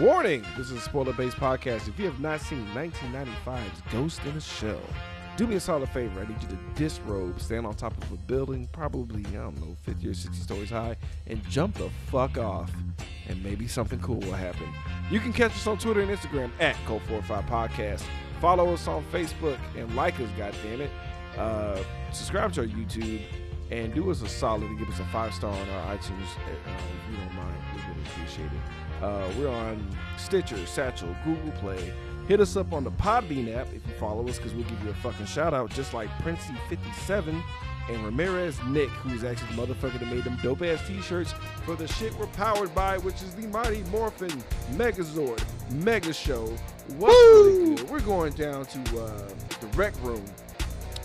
Warning! This is a spoiler based podcast. If you have not seen 1995's Ghost in the Shell, do me a solid favor. I need you to disrobe, stand on top of a building, probably, I don't know, 50 or 60 stories high, and jump the fuck off. And maybe something cool will happen. You can catch us on Twitter and Instagram at Cult45 Podcast. Follow us on Facebook and like us, goddammit. Uh, subscribe to our YouTube and do us a solid and give us a five star on our iTunes uh, if you don't mind. We really appreciate it. Uh, we're on Stitcher, Satchel, Google Play. Hit us up on the Podbean app if you follow us, because we'll give you a fucking shout out, just like Princey57 and Ramirez Nick, who's actually the motherfucker that made them dope ass t shirts for the shit we're powered by, which is the Mighty Morphin Megazord Mega Show. What's really good? We're going down to uh, the rec room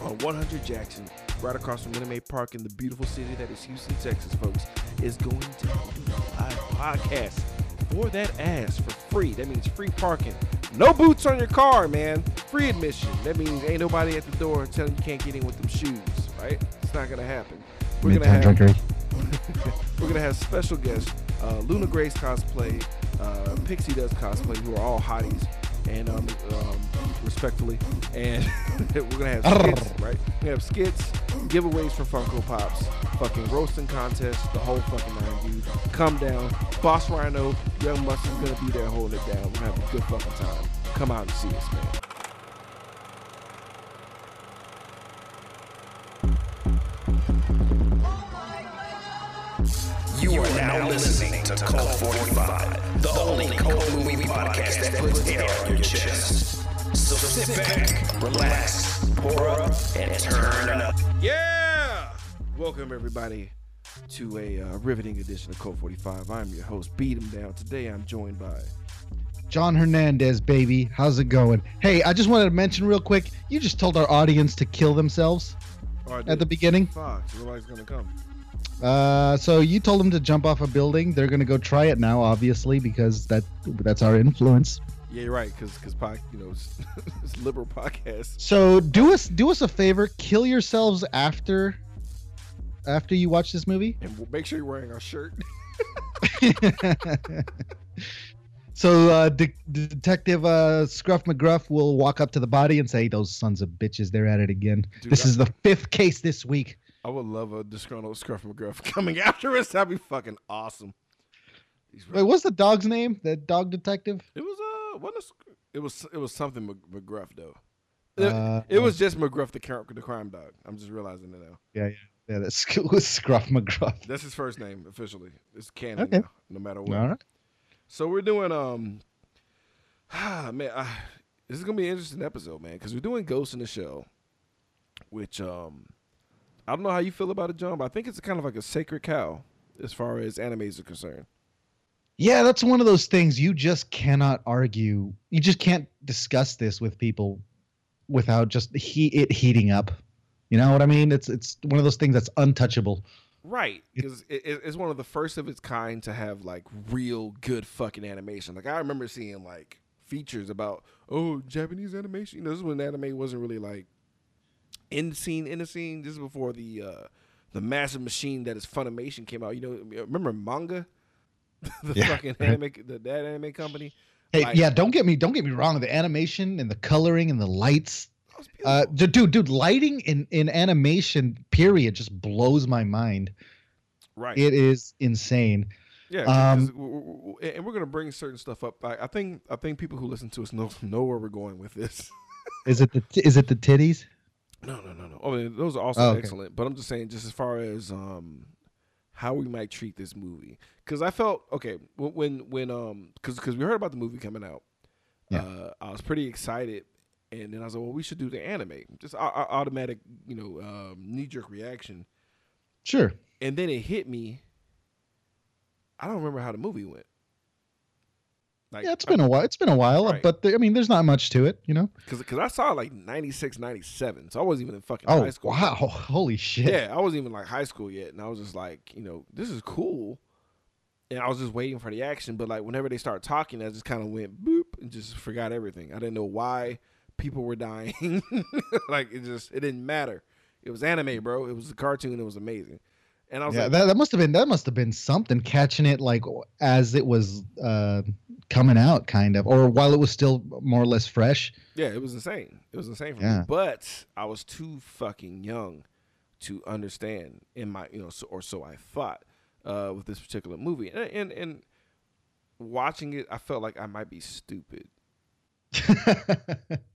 on 100 Jackson, right across from Minute Maid Park in the beautiful city that is Houston, Texas, folks, is going to be a live podcast for that ass for free. That means free parking. No boots on your car, man. Free admission. That means ain't nobody at the door telling you can't get in with them shoes, right? It's not gonna happen. We're gonna have we're gonna have special guests, uh, Luna Grace cosplay, uh, Pixie does cosplay, who are all hotties, and um, um, respectfully, and we're gonna have skits, right? We have skits, giveaways for Funko Pops, fucking roasting contests, the whole fucking nine, dude. Come down, Boss Rhino, Young is gonna be there holding it down. We're gonna have a good fucking time. Come out and see us, man. You are now listening to Cult 45, the only cult movie podcast that puts air on your chest. So sit back, relax, pour up, and turn up. Yeah! Welcome everybody to a uh, riveting edition of Cult 45. I'm your host, Beat 'em Down. Today I'm joined by John Hernandez, baby. How's it going? Hey, I just wanted to mention real quick. You just told our audience to kill themselves Alright, at the beginning. Fox. Nobody's gonna come. Uh, so you told them to jump off a building. They're gonna go try it now, obviously, because that that's our influence. Yeah, you're right, because because you know it's, it's liberal podcast. So do us do us a favor. Kill yourselves after after you watch this movie. And we'll make sure you're wearing our shirt. so uh, De- Detective uh, Scruff McGruff will walk up to the body and say, "Those sons of bitches, they're at it again. Dude, this I- is the fifth case this week." I would love a disgruntled Scruff McGruff coming after us. That'd be fucking awesome. Wait, what's the dog's name? That dog detective? It was uh, what is it was it was something McGruff though. It, Uh, it was just McGruff the the crime dog. I'm just realizing it now. Yeah, yeah, yeah. That's it was Scruff McGruff. That's his first name officially. It's canon Okay. now, no matter what. All right. So we're doing um, man, I, this is gonna be an interesting episode, man, because we're doing Ghost in the Shell, which um, I don't know how you feel about it, John, but I think it's kind of like a sacred cow as far as animes are concerned. Yeah, that's one of those things you just cannot argue. You just can't discuss this with people without just he it heating up. You know what I mean? It's it's one of those things that's untouchable. Right, because it, it, it's one of the first of its kind to have like real good fucking animation. Like I remember seeing like features about oh Japanese animation. You know, this is when anime wasn't really like in the scene, in the scene. This is before the uh the massive machine that is Funimation came out. You know, remember manga, the Yeah, fucking anime, the that anime company. Hey, Like- yeah, don't get me don't get me wrong. The animation and the coloring and the lights, uh, dude, dude, lighting in in animation period just blows my mind. right. It is insane. Yeah, Um, and we're gonna bring certain stuff up. I, I think I think people who listen to us know know where we're going with this. Is it the is it the titties? No, no, no, no. I mean, those are also Oh, okay. excellent. But I'm just saying, just as far as um, how we might treat this movie, because I felt okay when when, when um, because because we heard about the movie coming out. Yeah. Uh, I was pretty excited, and then I was like, well, we should do the anime. Just automatic, you know, um, knee jerk reaction. Sure. And then it hit me. I don't remember how the movie went. Like, Yeah, it's uh, been a while. It's been a while, Right. but the, I mean, there's not much to it, you know. because I saw like 96, 97. So I wasn't even in fucking Oh high school. wow, holy shit! Yeah, I wasn't even like high school yet, and I was just like, you know, this is cool. And I was just waiting for the action, but like whenever they start talking, I just kind of went boop and just forgot everything. I didn't know why people were dying. like it just it didn't matter. It was anime, bro. It was a cartoon. It was amazing. And I was yeah, like, that, that must have been that must have been something catching it like as it was uh, coming out, kind of, or while it was still more or less fresh. yeah, it was insane. It was insane for me. But I was too fucking young to understand in my, you know, so, or so I thought uh, with this particular movie. And, and and watching it, I felt like I might be stupid.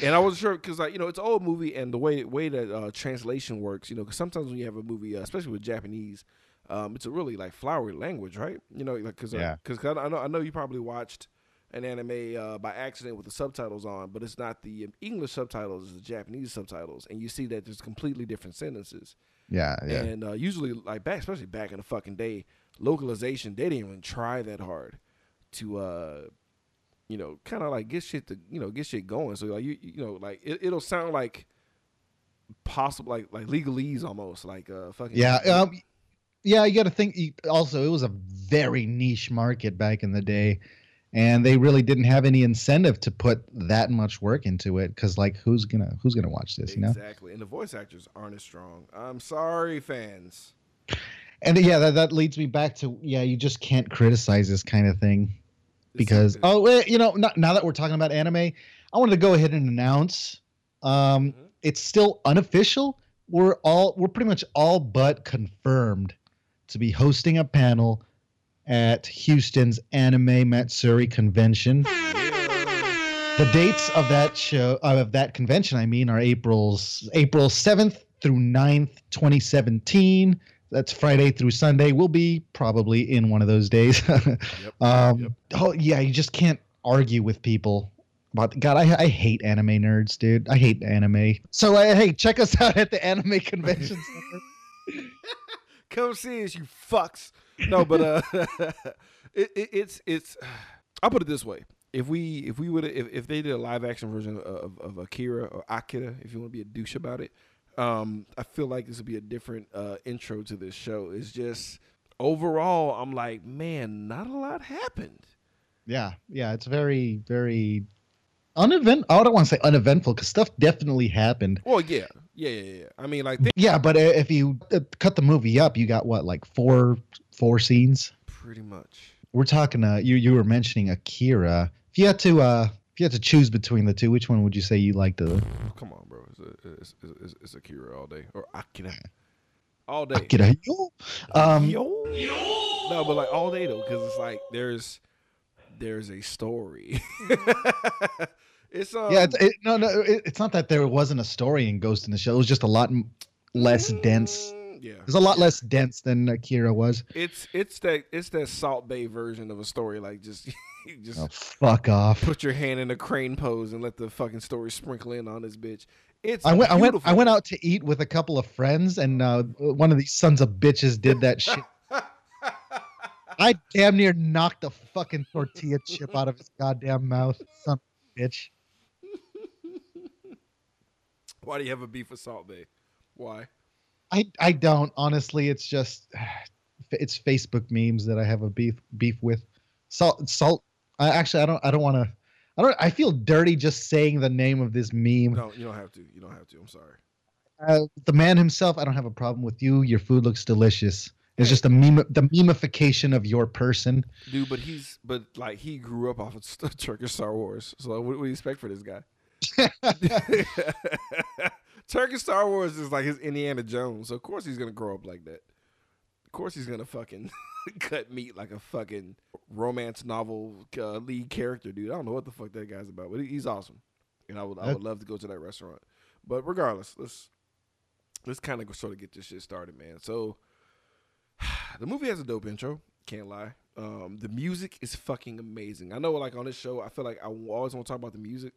and I wasn't sure because like you know it's an old movie and the way way that uh, translation works, you know, because sometimes when you have a movie, uh, especially with Japanese, um, it's a really like flowery language, right? You know, like because Yeah. because I know I know you probably watched an anime uh, by accident with the subtitles on, but it's not the English subtitles, it's the Japanese subtitles, and you see that there's completely different sentences. yeah, yeah. And uh, usually, like back, especially back in the fucking day, localization they didn't even try that hard to, uh, you know, kind of like get shit to, you know, get shit going. So like you, you know, like it, it'll sound like possible, like like legalese almost, like uh, fucking Yeah, um, yeah. You got to think. Also, it was a very niche market back in the day, and they really didn't have any incentive to put that much work into it. Because, like, who's gonna who's gonna watch this? You know. exactly. And the voice actors aren't as strong. I'm sorry, fans. And yeah, that that leads me back to yeah. You just can't criticize this kind of thing because oh, wait, you know, not, now that we're talking about anime, I wanted to go ahead and announce. Um, Mhm. it's still unofficial. We're all we're pretty much all but confirmed to be hosting a panel at Houston's Anime Matsuri convention. The dates of that show uh, of that convention, I mean, are April's April 7th through 9th, 2017. That's Friday through Sunday. We'll be probably in one of those days. um, yep. Oh yeah, you just can't argue with people. But God, I, I hate anime nerds, dude. I hate anime. So uh, hey, check us out at the anime convention center. Come see us, you fucks. No, but uh, it, it, it's it's. I'll put it this way: if we if we would if, if they did a live action version of, of Akira or Akira, if you want to be a douche about it, um, I feel like this would be a different uh, intro to this show. It's just overall, I'm like, man, not a lot happened. yeah, yeah, it's very, very unevent. I don't want to say uneventful because stuff definitely happened. Well, yeah, yeah, yeah, yeah. I mean, like, they, Yeah, but if you uh, cut the movie up, you got what, like four, four scenes. pretty much. We're talking. Uh, you you were mentioning Akira. If you had to, uh, if you had to choose between the two, which one would you say you liked the? Come on. It's, a, it's, it's, it's Akira all day or Akira all day. Akira. Um, Yo. No, but like all day though, because it's like there's there's a story. it's um Yeah, it's, it, no, no, it, it's not that there wasn't a story in Ghost in the Shell. It was just a lot less dense. mm, Yeah, it's a lot less dense than Akira was. it's it's that it's that Salt Bae version of a story. Like just just Oh, fuck off. put your hand in a crane pose and let the fucking story sprinkle in on this bitch. It's I went, I went, I went out to eat with a couple of friends, and uh, one of these sons of bitches did that shit. I damn near knocked a fucking tortilla chip out of his goddamn mouth, son of a bitch. Why do you have a beef with Salt Bae? Why? I, I don't honestly. It's just, it's Facebook memes that I have a beef beef with. Salt, salt. I actually, I don't, I don't want to. I don't. I feel dirty just saying the name of this meme. No, you don't have to. You don't have to. I'm sorry. Uh, the man himself, I don't have a problem with you. Your food looks delicious. It's just a meme, the memification of your person. Dude, but he's but like he grew up off of Turkish Star Wars. So what, what do you expect for this guy? Turkish Star Wars is like his Indiana Jones. So of course he's gonna grow up like that. Of course he's gonna fucking cut meat like a fucking romance novel uh, lead character, dude. I don't know what the fuck that guy's about, but he's awesome, and I would I would love to go to that restaurant. But regardless, let's let's kind of sort of get this shit started, man. So the movie has a dope intro. Can't lie. Um, the music is fucking amazing. I know, like on this show, I feel like I always want to talk about the music,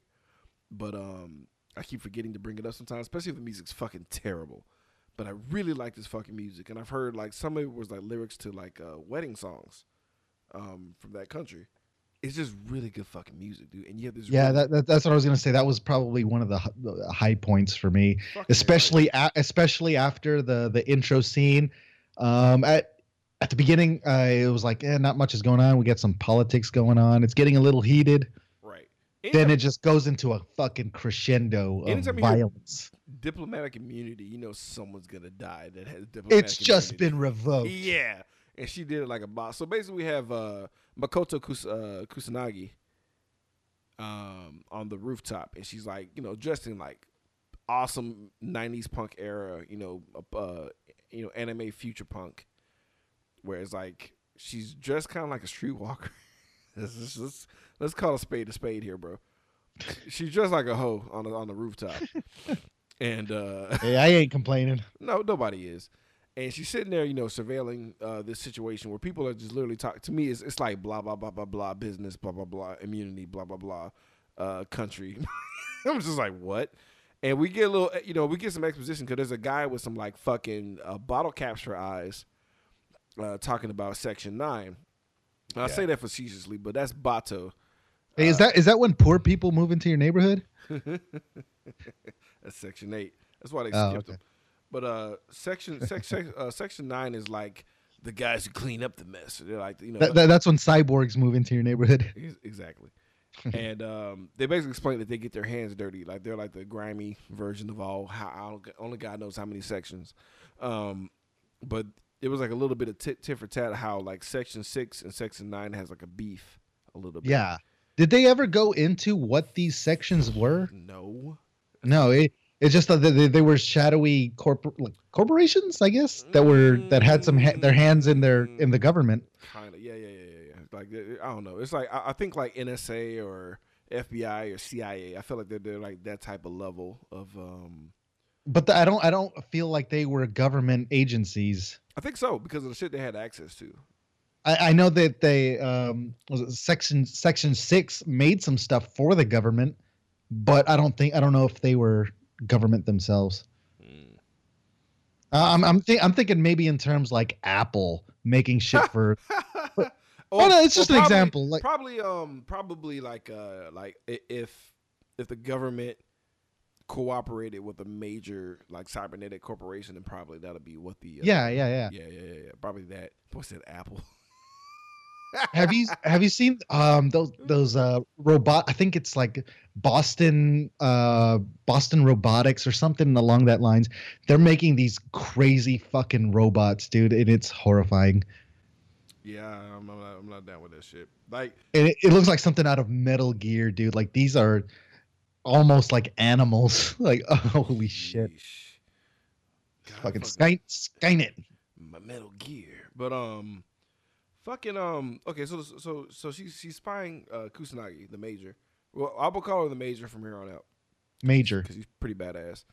but um, I keep forgetting to bring it up sometimes, especially if the music's fucking terrible. But I really like this fucking music, and I've heard like some of it was like lyrics to like uh, wedding songs um, from that country. It's just really good fucking music, dude. And you have this Yeah, really that, that that's what I was gonna say. That was probably one of the, the high points for me, fucking especially a, especially after the the intro scene. Um, at at the beginning, uh, it was like, eh, not much is going on. We got some politics going on. It's getting a little heated. Then it just goes into a fucking crescendo of Anytime you hear- violence. diplomatic immunity, you know someone's gonna die that has diplomatic It's just immunity. been revoked. Yeah, and she did it like a boss. So basically, we have uh, Makoto Kus- uh, Kusanagi um, on the rooftop, and she's like, you know, dressed in like awesome '90s punk era, you know, uh, you know, anime future punk, where it's like she's dressed kind of like a streetwalker. let's, let's, let's let's call a spade a spade here, bro. She's dressed like a hoe on the on the rooftop, and uh, Hey, I ain't complaining. no, nobody is. And she's sitting there, you know, surveilling uh, this situation where people are just literally talking. To me, it's, it's like blah, blah, blah, blah, blah, business, blah, blah, blah, immunity, blah, blah, blah, uh, country. I'm just like, what? And we get a little, you know, we get some exposition because there's a guy with some like fucking uh, bottle caps for eyes uh, talking about Section 9. And I say that facetiously, but that's Batou. Hey, is that is that when poor people move into your neighborhood? That's Section 8. That's why they Oh, skipped okay. them. But uh, section sec, sec, uh, section nine is like the guys who clean up the mess. They're like you know That, that- that's when cyborgs move into your neighborhood. Exactly. and um, they basically explain that they get their hands dirty, like they're like the grimy version of all. How only God knows how many sections. Um, but it was like a little bit of tit, tit for tat. How like section six and section nine has like a beef a little bit. Yeah. Did they ever go into what these sections were? No. No, it, it's just that they, they were shadowy corpor- like corporations, I guess, that were that had some ha- their hands in their in the government. Kind of. Yeah, yeah, yeah, yeah, yeah. Like I don't know. It's like I, I think like NSA or FBI or CIA. I feel like they're, they're like that type of level of. um But the, I don't I don't feel like they were government agencies. I think so because of the shit they had access to. I, I know that they um section section six made some stuff for the government, but I don't think I don't know if they were government themselves. Mm. Uh, I'm I'm, think, I'm thinking maybe in terms like Apple making shit for. Oh, no, it's just an probably- example, like- probably, um, probably like, uh, like if if the government cooperated with a major like cybernetic corporation, then probably that'll be what the uh, Yeah, yeah, yeah. yeah, yeah, yeah, yeah, probably that. What's that? Apple. have you have you seen um those those uh robot i think it's like boston uh boston robotics or something along that lines. They're making these crazy fucking robots dude and it's horrifying. Yeah, I'm, I'm, not, I'm not down with that shit. Like, and it, it looks like something out of metal gear dude. Like these are almost like animals. Like oh, holy shit. God, fucking Sky, skynet my Metal Gear. But um, fucking um. Okay, so so so she's she's spying uh, Kusanagi, the major. Well, I will call her the major from here on out major because he's pretty badass.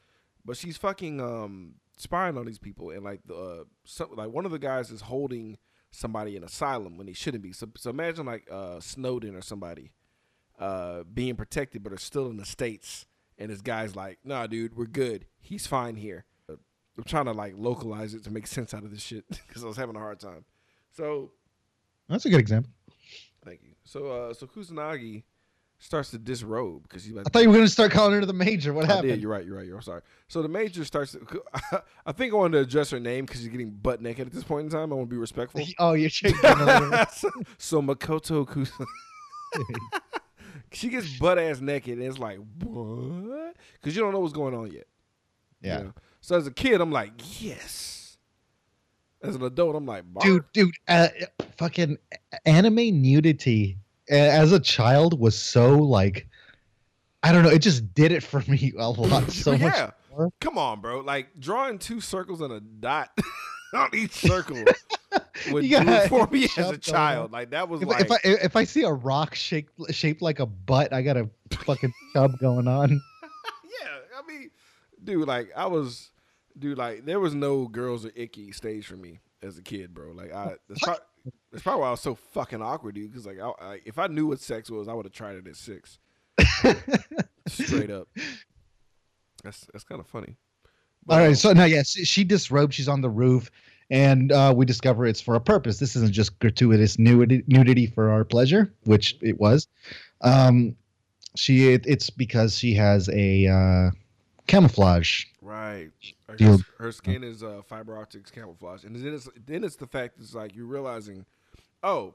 But she's fucking um spying on these people, and like the uh, some, like one of the guys is holding somebody in asylum when he shouldn't be. So so imagine like uh Snowden or somebody uh being protected, but are still in the states, and this guy's like, "Nah, dude, we're good. He's fine here." Uh, I'm trying to like localize it to make sense out of this shit because I was having a hard time. So that's a good example thank you. So uh so Kusanagi starts to disrobe because he's like i thought you were going to start calling her the major what I happened Yeah, You're right. You're right. You're sorry. So the major starts. To, I think I wanted to address her name because she's getting butt naked at this point in time. I want to be respectful. oh you're changing a so, so Makoto Kusa, she gets butt ass naked, and it's like what? Because you don't know what's going on yet. you yeah know? So as a kid, I'm like yes. As an adult, I'm like Bart. dude dude uh, fucking anime nudity as a child was so like i don't know it just did it for me a lot so much yeah. more. Come on, bro. Like drawing two circles and a dot on each circle would You do it got for me as a child. Like that was if, like if i if i see a rock shaped shaped like a butt i got a fucking chub going on yeah, I mean, dude, like I was, dude, like there was no girls are icky stage for me as a kid, bro. Like I, that's, prob- that's probably why I was so fucking awkward, dude. Because like, I, I, if I knew what sex was, I would have tried it at six, straight up. That's that's kind of funny. all But, right um, so now yes she disrobed she's on the roof and uh, we discover it's for a purpose this isn't just gratuitous nudity, nudity for our pleasure which it was um she it, it's because she has a uh camouflage Right. Her, her skin is uh, fiber optics camouflage, and then it's then it's the fact it's like you're realizing, oh,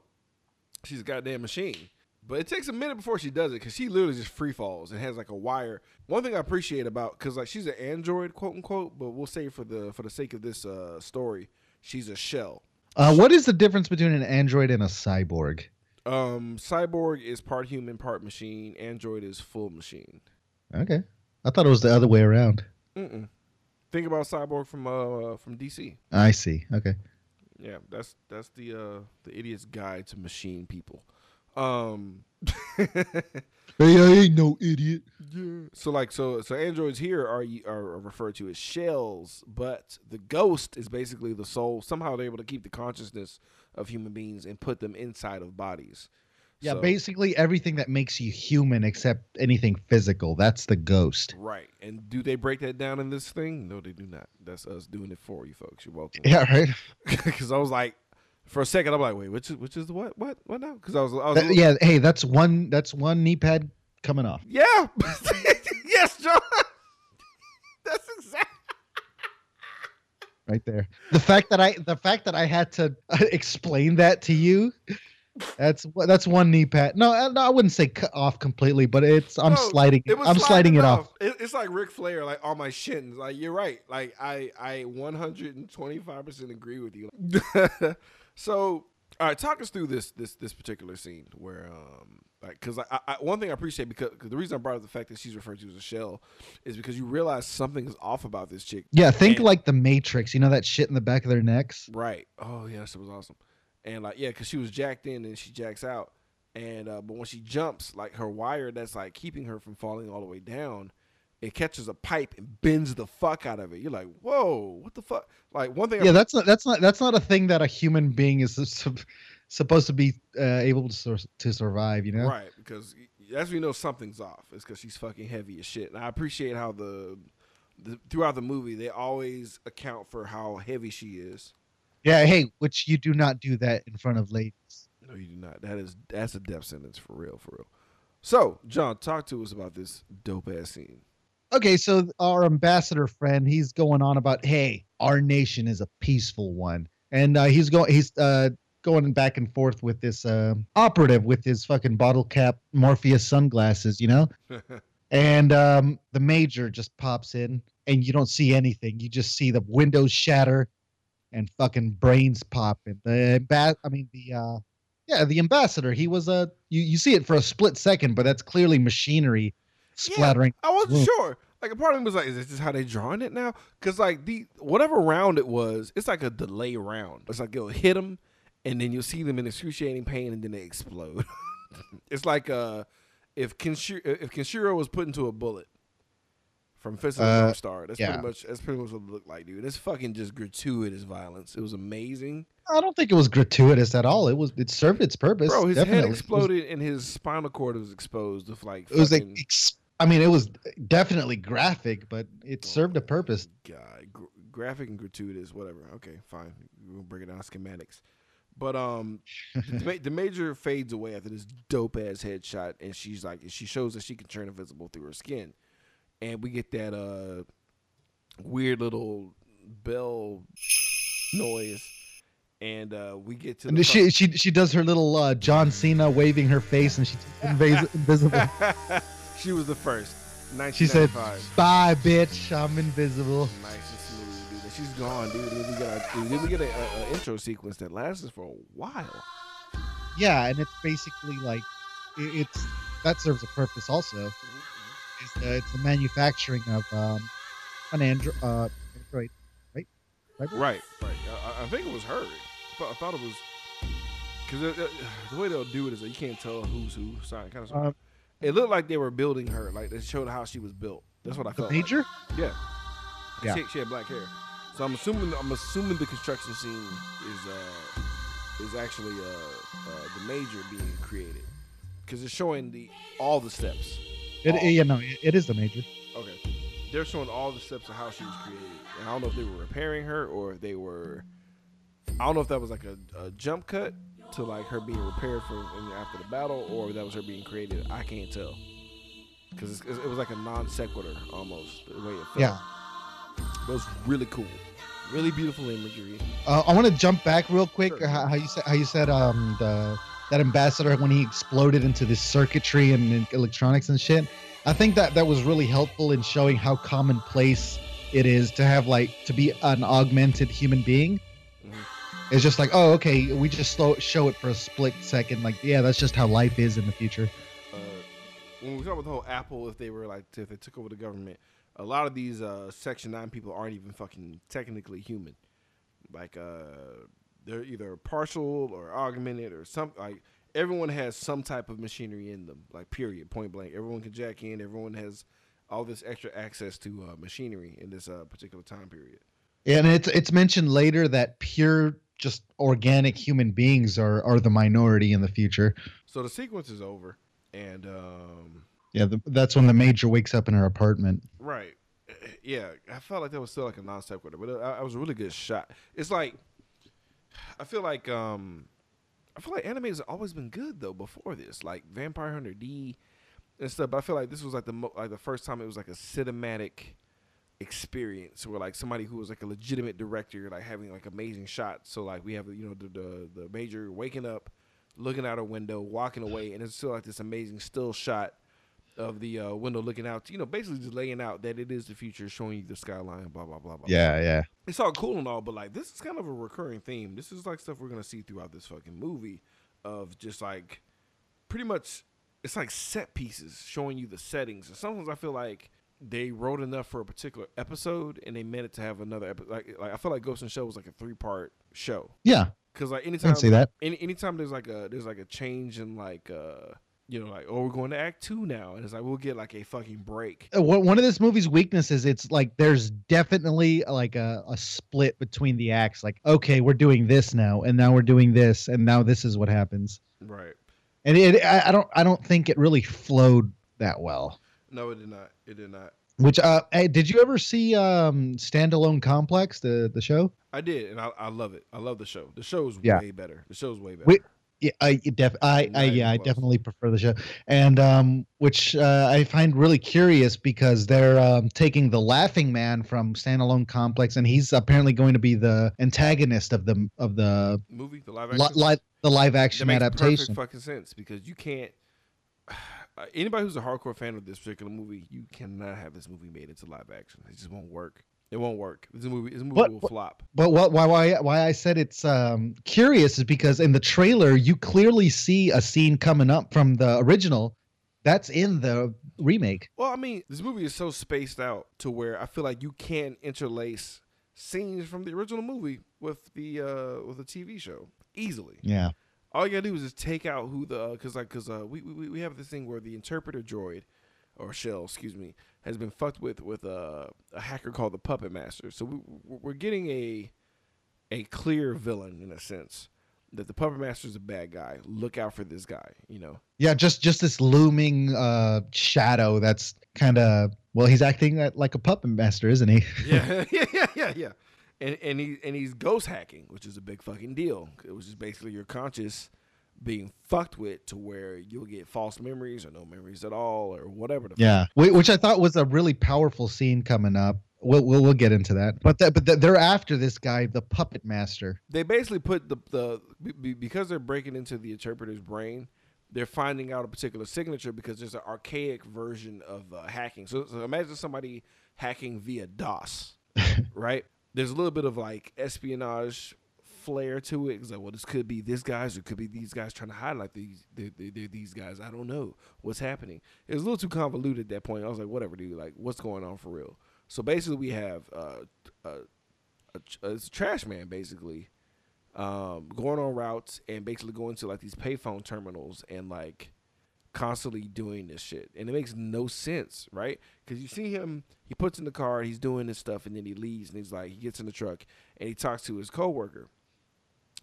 she's a goddamn machine. But it takes a minute before she does it because she literally just free falls and has like a wire. One thing I appreciate about because like she's an android, quote unquote, but we'll say for the for the sake of this uh, story, she's a shell. Uh, what is the difference between an android and a cyborg? Um, cyborg is part human, part machine. Android is full machine. Okay, I thought it was the other way around. Mm-mm. Think about cyborg from uh from DC. I see. Okay. Yeah, that's that's the uh the idiot's guide to machine people. Um Hey, I ain't no idiot. yeah. So like so so androids here are are referred to as shells, but the ghost is basically the soul. Somehow they're able to keep the consciousness of human beings and put them inside of bodies. Yeah, So- basically everything that makes you human except anything physical. That's the ghost. Right. And do they break that down in this thing? No, they do not. That's us doing it for you folks. You're welcome. Yeah, right. Because I was like, for a second, I'm like, wait, which is which is the what? What? What now? Because I was, I was That- yeah, hey, that's one. That's one knee pad coming off. yeah, yes, John. That's exactly. right there. The fact that I the fact that I had to uh, explain that to you, that's that's one knee pat. No, I- no, I wouldn't say cut off completely, but it's I'm No, sliding. It I'm sliding it off. It, it's like Ric Flair, like on my shins. Like you're right. Like I, I 125 percent agree with you. so, all right, talk us through this this this particular scene where, um, like, because I, I one thing I appreciate because cause the reason I brought up the fact that she's referred to as a shell is because you realize something is off about this chick. Yeah, think And- like the Matrix. You know that shit in the back of their necks. Right. Oh yes, it was awesome. And like yeah, because she was jacked in and she jacks out, and uh, but when she jumps, like her wire that's like keeping her from falling all the way down, it catches a pipe and bends the fuck out of it. You're like, whoa, what the fuck? Like one thing. Yeah, that's not that's not that's not a thing that a human being is sup- supposed to be uh, able to sur- to survive. You know. right because as we know something's off. It's because she's fucking heavy as shit. And I appreciate how the, the throughout the movie they always account for how heavy she is. Yeah. Hey, which you do not do that in front of ladies. No, you do not. That is that's a death sentence for real, for real. So, John, talk to us about this dope ass scene. Okay, so our ambassador friend, he's going on about, hey, our nation is a peaceful one, and uh, he's going, he's uh, going back and forth with this uh, operative with his fucking bottle cap Morpheus sunglasses, you know. And um, the major just pops in, and you don't see anything. You just see the windows shatter, and fucking brains popping. The ba- I mean the uh, yeah, the ambassador. He was a you you see it for a split second, but that's clearly machinery splattering. I wasn't sure. Like a part of me was like, is this just how they drawing it now? Because like the whatever round it was, it's like a delay round. It's like it'll hit them, and then you'll see them in excruciating pain, and then they explode. it's like uh, if Kenshiro, if Kenshiro was put into a bullet from Fist of the Uh, North Star, that's yeah. pretty much that's pretty much what it looked like, dude. It's fucking just gratuitous violence. It was amazing, I don't think it was gratuitous at all. It was it served its purpose. bro. His definitely. head exploded, and his spinal cord was exposed with like It was, it was like I mean, it was definitely graphic, but it served a purpose. God, gr- graphic and gratuitous, whatever. Okay, fine. We'll bring it down schematics. But um, the, the major fades away after this dope ass headshot, and she's like, she shows that she can turn invisible through her skin, and we get that uh weird little bell noise, and uh we get to the And she she she does her little uh, John Cena waving her face, and she's invisible. she was the first. She said, 1995. "Bye, bitch. I'm invisible." Nice and smooth, dude. And she's gone, dude. Then we get then we get a, a, a intro sequence that lasts for a while. Yeah, and it's basically like it, it's that serves a purpose also. Is uh, it's the manufacturing of um, an andro- uh, android, right? Right. Right, right. I, I- think it was her. I thought, I thought it was because the way they'll do it is that you can't tell who's who. Sorry, kind of. Uh, it looked like they were building her. Like they showed how she was built. That's what I the felt. major. Like. Yeah. Yeah. She, she had black hair. So I'm assuming I'm assuming the construction scene is uh is actually uh, uh the major being created because it's showing the all the steps. It, All- yeah, no, it, it is the major. Okay. They're showing all the steps of how she was created. And I don't know if they were repairing her or if they were. I don't know if that was like a, a jump cut to like her being repaired for after the battle or that was her being created. I can't tell. Because it was like a non sequitur almost, the way it felt. Yeah. It was really cool. Really beautiful imagery. Uh, I want to jump back real quick. Sure. How, how you said how you said um the that ambassador when he exploded into this circuitry and, and electronics and shit. I think that that was really helpful in showing how commonplace it is to have like to be an augmented human being. Mhm. It's just like, oh, okay, we just slow, show it for a split second. Like, yeah, that's just how life is in the future. uh, when we talk about the whole Apple, if they were like, if they took over the government, a lot of these uh, Section Nine people aren't even fucking technically human. Like, uh, they're either partial or augmented or some. Like, everyone has some type of machinery in them. Like, period, point blank. Everyone can jack in. Everyone has all this extra access to uh, machinery in this uh, particular time period. And it's it's mentioned later that pure, just organic human beings are are the minority in the future. So the sequence is over, and um, Yeah, the, that's when the major wakes up in her apartment. Right. Yeah, I felt like that was still like a non sequitur, but I, it was a really good shot. It's like I feel like um I feel like anime has always been good though before this, like Vampire Hunter D and stuff. But I feel like this was like the mo- like the first time it was like a cinematic experience where like somebody who was like a legitimate director like having like amazing shots. So like we have you know the the, the major waking up, looking out a window, walking away, and it's still like this amazing still shot of the uh, window looking out, you know, basically just laying out that it is the future, showing you the skyline, blah blah blah blah. Yeah, yeah. it's all cool and all, but like this is kind of a recurring theme. This is like stuff we're gonna see throughout this fucking movie, of just like pretty much it's like set pieces showing you the settings. And sometimes I feel like they wrote enough for a particular episode and they meant it to have another episode. Like, like I feel like Ghost the Shell was like a three part show Yeah, because like anytime can see that. any anytime there's like a there's like a change in like uh you know like oh we're going to act two now. And it's like we'll get like a fucking break. Uh, one of this movie's weaknesses it's like there's definitely like a, a split between the acts. Like okay we're doing this now and now we're doing this and now this is what happens. Right. And it i, I don't i don't think it really flowed that well. No it did not. It did not. Which uh hey, did you ever see um standalone complex the the show? I did and I, I love it. I love the show. The show is Yeah. way better. The show's way better. Wait, yeah i def i, I yeah i definitely prefer the show. And um which uh, i find really curious because they're um, taking the laughing man from standalone complex and he's apparently going to be the antagonist of the of the movie the live action? li- the live that action makes adaptation. perfect fucking sense because you can't anybody who's a hardcore fan of this particular movie you cannot have this movie made into live action. It just won't work it won't work. This movie this movie But- will flop. but what why why why i said it's um curious is because in the trailer you clearly see a scene coming up from the original that's in the remake. Well, I mean, this movie is so spaced out to where I feel like you can interlace scenes from the original movie with the uh with the TV show easily. yeah. All you gotta do is just take out who the because like because uh we, we we have this thing where the interpreter droid or shell, excuse me, has been fucked with with uh, a hacker called the Puppet Master. So we we're getting a a clear villain in a sense that the Puppet Master is a bad guy. Look out for this guy. You know. Yeah, just just this looming uh shadow that's kind of well, he's acting like- like a puppet master, isn't he? yeah, yeah, yeah, yeah, yeah. And and he and he's ghost hacking, which is a big fucking deal. It was just basically your conscious being fucked with to where you'll get false memories or no memories at all or whatever. The Yeah, Wh- which I thought was a really powerful scene coming up. We'll we'll, we'll get into that. But that but th- they're after this guy, the puppet master. they basically put the the be- be- because they're breaking into the interpreter's brain. They're finding out a particular signature because there's an archaic version of uh, hacking. So, so imagine somebody hacking via DOS, right? There's a little bit of like espionage flair to it. It's like, well, this could be this guys, or it could be these guys trying to highlight these these guys. I don't know what's happening. It was a little too convoluted at that point. I was like, whatever, dude. Like, what's going on for real? So basically, we have uh, a, a, a, a trash man basically um, going on routes and basically going to like these payphone terminals and like constantly doing this shit. And it makes no sense, right? Because you see him, he puts in the car, he's doing this stuff, and then he leaves and he's like, he gets in the truck and he talks to his coworker,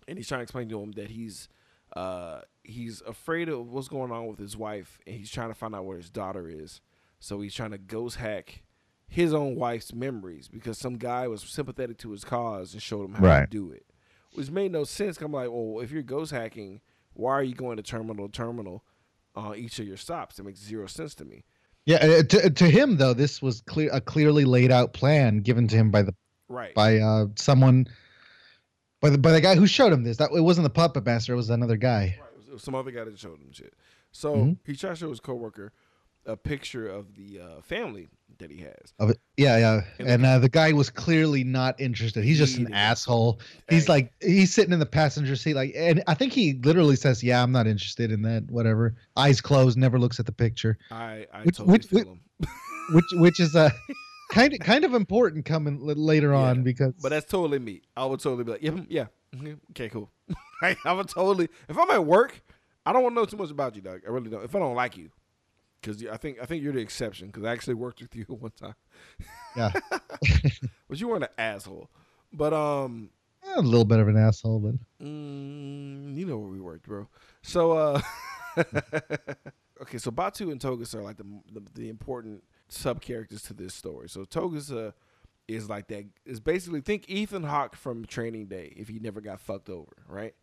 and he's trying to explain to him that he's uh, he's afraid of what's going on with his wife, and he's trying to find out where his daughter is. So he's trying to ghost hack his own wife's memories because some guy was sympathetic to his cause and showed him how to do it. Which made no sense. I'm like, well, if you're ghost hacking, why are you going to terminal to terminal on each of your stops? It makes zero sense to me. Yeah, uh, to, to him though, this was clear a clearly laid out plan given to him by the Right. by uh someone by the by the guy who showed him this. That it wasn't the puppet master; it was another guy. Right. It was, some other guy that showed him shit. So Mhm. he tried to show his coworker a picture of the uh, family that he has. Of it. Yeah, yeah. And And uh, the guy was clearly not interested. He's just an asshole. He's like he's sitting in the passenger seat, like, and I think he literally says, "Yeah, I'm not interested in that. Whatever." Eyes closed, never looks at the picture, I I Which- totally which- feel him. which which is uh, kind of kind of important coming later Yeah, on because. But that's totally me. I would totally be like, yeah, yeah, mhm, okay, cool. Like, I would totally. If I'm at work, I don't want to know too much about you, dog. I really don't. If I don't like you, because I think I think you're the exception. Because I actually worked with you one time, yeah, but you weren't an asshole. But um, yeah, a little bit of an asshole, but Mm, you know where we worked, bro. So, uh, okay, so Batou and Togusa are like the, the the important sub characters to this story. So Togusa is like that is basically think Ethan Hawke from Training Day if he never got fucked over, right?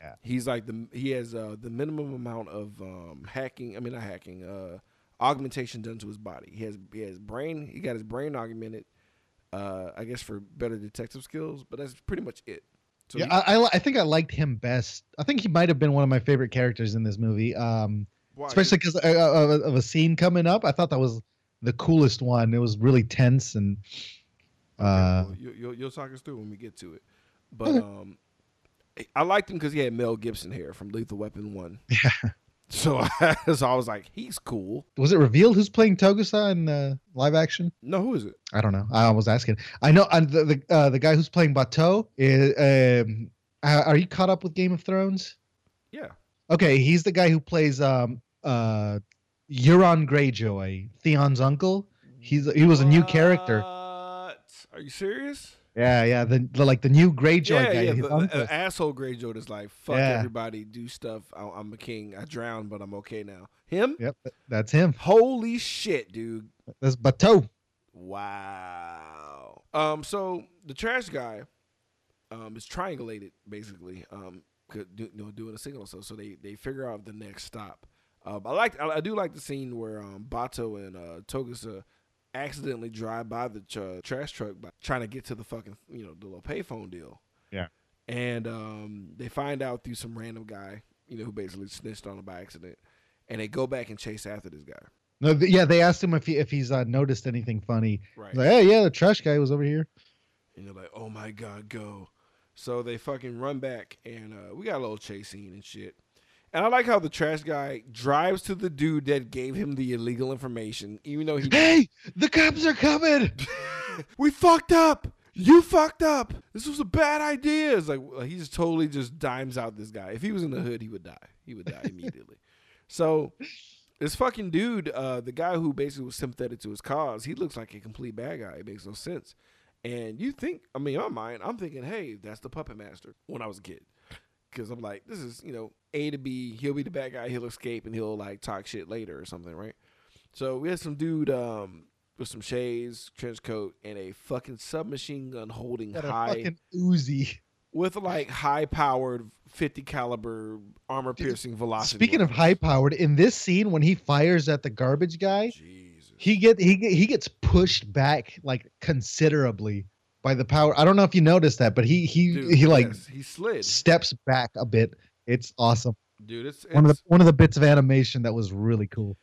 Yeah. He's like the he has uh, the minimum amount of um, hacking. I mean, not hacking. Uh, augmentation done to his body. He has he has brain. He got his brain augmented. Uh, I guess for better detective skills, but that's pretty much it. So yeah, he- I, I I think I liked him best. I think he might have been one of my favorite characters in this movie. Um, especially because uh, uh, of a scene coming up. I thought that was the coolest one. It was really tense and uh, well, you, you'll, you'll talk us through when we get to it. But um, I liked him because he had Mel Gibson hair from Lethal Weapon One. Yeah. So, so I was like, he's cool. was it revealed who's playing Togusa in uh, live action? No, who is it? I don't know. I was asking. I know and the the, uh, the guy who's playing Batou is. Um, uh, are you caught up with Game of Thrones? Yeah. Okay, he's the guy who plays um uh Euron Greyjoy, Theon's uncle. He's he was a new character. What? Are you serious? Yeah, yeah. The, the like the new Greyjoy yeah, guy. yeah. his The, the- asshole Greyjoy is like, fuck Yeah. everybody, do stuff. I, I'm a king. I drowned, but I'm okay now. Him? Yep, that's him. Holy shit, dude. That's Batou. Wow. Um. So the trash guy, um, is triangulated basically. Um, could do, you know, doing a signal. So so they they figure out the next stop. Um, I like I, I do like the scene where um Batou and uh Togusa accidentally drive by the tr- trash truck by trying to get to the fucking you know the little payphone deal. Yeah. And um, they find out through some random guy, you know, who basically snitched on them by accident, and they go back and chase after this guy. No, th- yeah, they asked him if he if he's uh, noticed anything funny. Right. He's like, hey, yeah, the trash guy was over here. And you're like, oh my god, go. So they fucking run back, and uh, we got a little chase scene and shit. And I like how the trash guy drives to the dude that gave him the illegal information, even though he Hey, the cops are coming. we fucked up. You fucked up. This was a bad idea. It's like he just totally just dimes out this guy. If he was in the hood, he would die. He would die immediately. so this fucking dude, uh, the guy who basically was sympathetic to his cause, he looks like a complete bad guy. It makes no sense. And you think, I mean, in my mind, I'm thinking, hey, that's the puppet master when I was a kid. Because I'm like, this is, you know, A to B. He'll be the bad guy. He'll escape and he'll like talk shit later or something, right? So we had some dude um, with some shades, trench coat, and a fucking submachine gun holding Got a high fucking Uzi. with like high powered 50 caliber armor piercing velocity. Speaking of high powered, in this scene when he fires at the garbage guy, Jesus. he get he get, he gets pushed back like considerably by the power. I don't know if you noticed that, but he he Dude, he like yes, he slid. steps back a bit. It's awesome. Dude, it's, One of the one of the bits of animation that was really cool.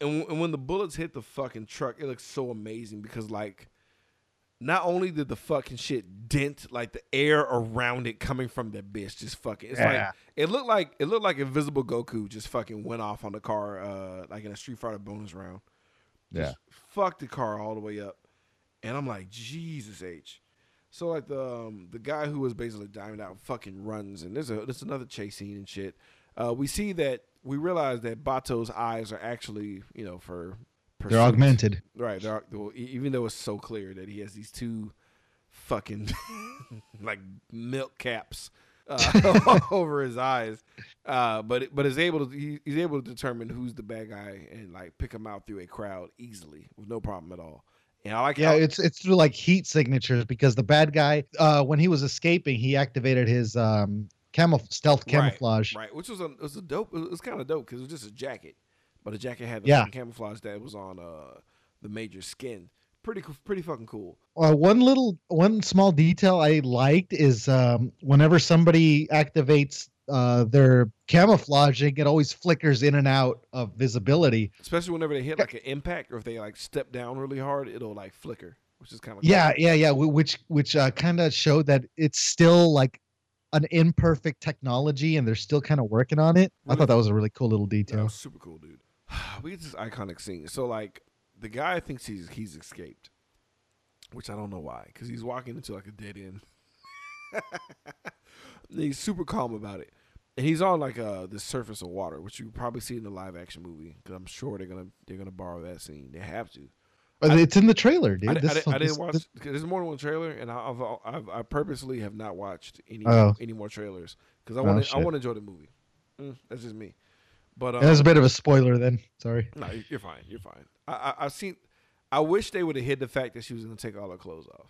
and, w- and when the bullets hit the fucking truck, it looks so amazing because like not only did the fucking shit dent like the air around it coming from that bitch just fucking it's Yeah. like it looked like it looked like invisible Goku just fucking went off on the car uh like in a Street Fighter bonus round. Just fucked the car all the way up. And I'm like, Jesus H. So like the um, the guy who was basically diamond out fucking runs and there's a there's another chase scene and shit. Uh, we see that we realize that Batou's eyes are actually, you know, for They're augmented. Right. They're, even though it's so clear that he has these two fucking like milk caps uh, over his eyes, uh, but but is able to he, he's able to determine who's the bad guy and like pick him out through a crowd easily with no problem at all. And I like Yeah, how, it's it's through like heat signatures because the bad guy, uh, when he was escaping, he activated his um camuf stealth camouflage. right, right? which was a it was a dope. It was kind of dope because it was just a jacket, but the jacket had the Yeah. camouflage that was on uh the major skin. Pretty pretty fucking cool. Uh, one little, one small detail I liked is um, whenever somebody activates uh, they're camouflaging, it always flickers in and out of visibility. Especially whenever they hit like an impact or if they like step down really hard, it'll like flicker, which is kind of Yeah, yeah, yeah. Which which uh, kind of showed that it's still like an imperfect technology, and they're still kind of working on it. I thought that was a really cool little That detail. was super cool, dude. we get this iconic scene. So like the guy thinks he's he's escaped, which I don't know why, because he's walking into like a dead end. He's super calm about it, and he's on like uh the surface of water, which you probably see in the live action movie. Because I'm sure they're gonna they're gonna borrow that scene. They have to. But it's in the trailer, dude. I, di- I, This- I didn't watch. this- Cause there's more than one trailer, and I- I've, I've I purposely have not watched any Oh. any more trailers because I Oh, want to I want to enjoy the movie. Mm, that's just me. But um, That's a bit of a spoiler, then. Sorry. no, you- you're fine. You're fine. I, I I've seen. I wish they would have hid the fact that she was gonna take all her clothes off.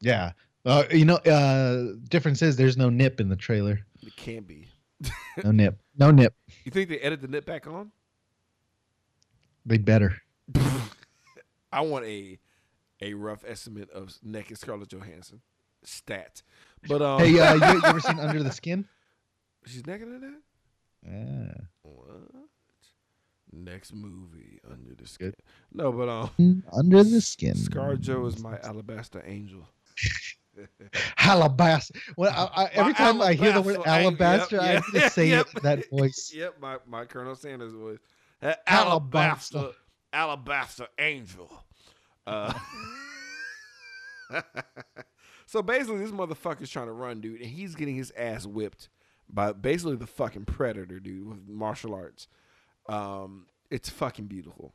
Yeah. Uh, you know, uh, difference is there's no nip in the trailer. It can be. No nip. No nip. You think they edit the nip back on? They better. I want a a rough estimate of naked Scarlett Johansson stat. But um, Hey, uh, you, you ever seen Under the Skin? she's naked in that. Yeah. What? Next movie under the skin. No, but um, Under the Skin. ScarJo is my alabaster angel. Alabaster. Well, I, I, every My time I hear the word alabaster alabaster. Yep, I yep, just say yep. it that voice. Yep, my, my Colonel Sanders voice. Alabaster. alabaster, alabaster angel. Uh, so basically, this motherfucker's trying to run, dude, and he's getting his ass whipped by basically the fucking predator, dude, with martial arts. Um, it's fucking beautiful,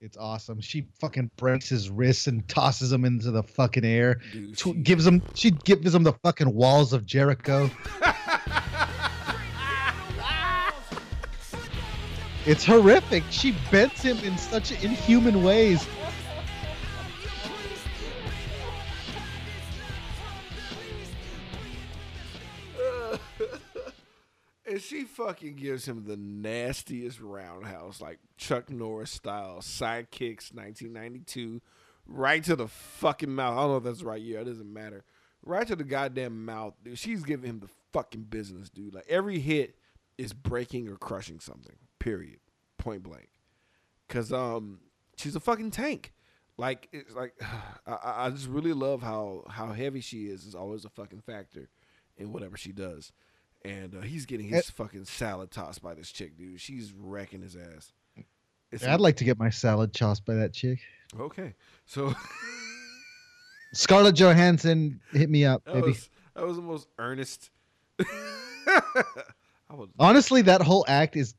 It's awesome. She fucking breaks his wrists and tosses him into the fucking air. dude. She- gives him. She gives him the fucking walls of Jericho. It's horrific. She bends him in such inhuman ways. Fucking gives him the nastiest roundhouse, like Chuck Norris style, sidekicks 1992, right to the fucking mouth. I don't know if that's the right year. It doesn't matter. Right to the goddamn mouth, dude. She's giving him the fucking business, dude. Like every hit is breaking or crushing something. Period. Point blank. Cause um, she's a fucking tank. Like it's like I, I just really love how how heavy she is. Is always a fucking factor in whatever she does. And uh, he's getting his fucking salad tossed by this chick, dude. She's wrecking his ass. It's I'd like to get my salad tossed by that chick. okay. So Scarlett Johansson, hit me up, that baby. was that was the most earnest. I was Honestly, that whole act is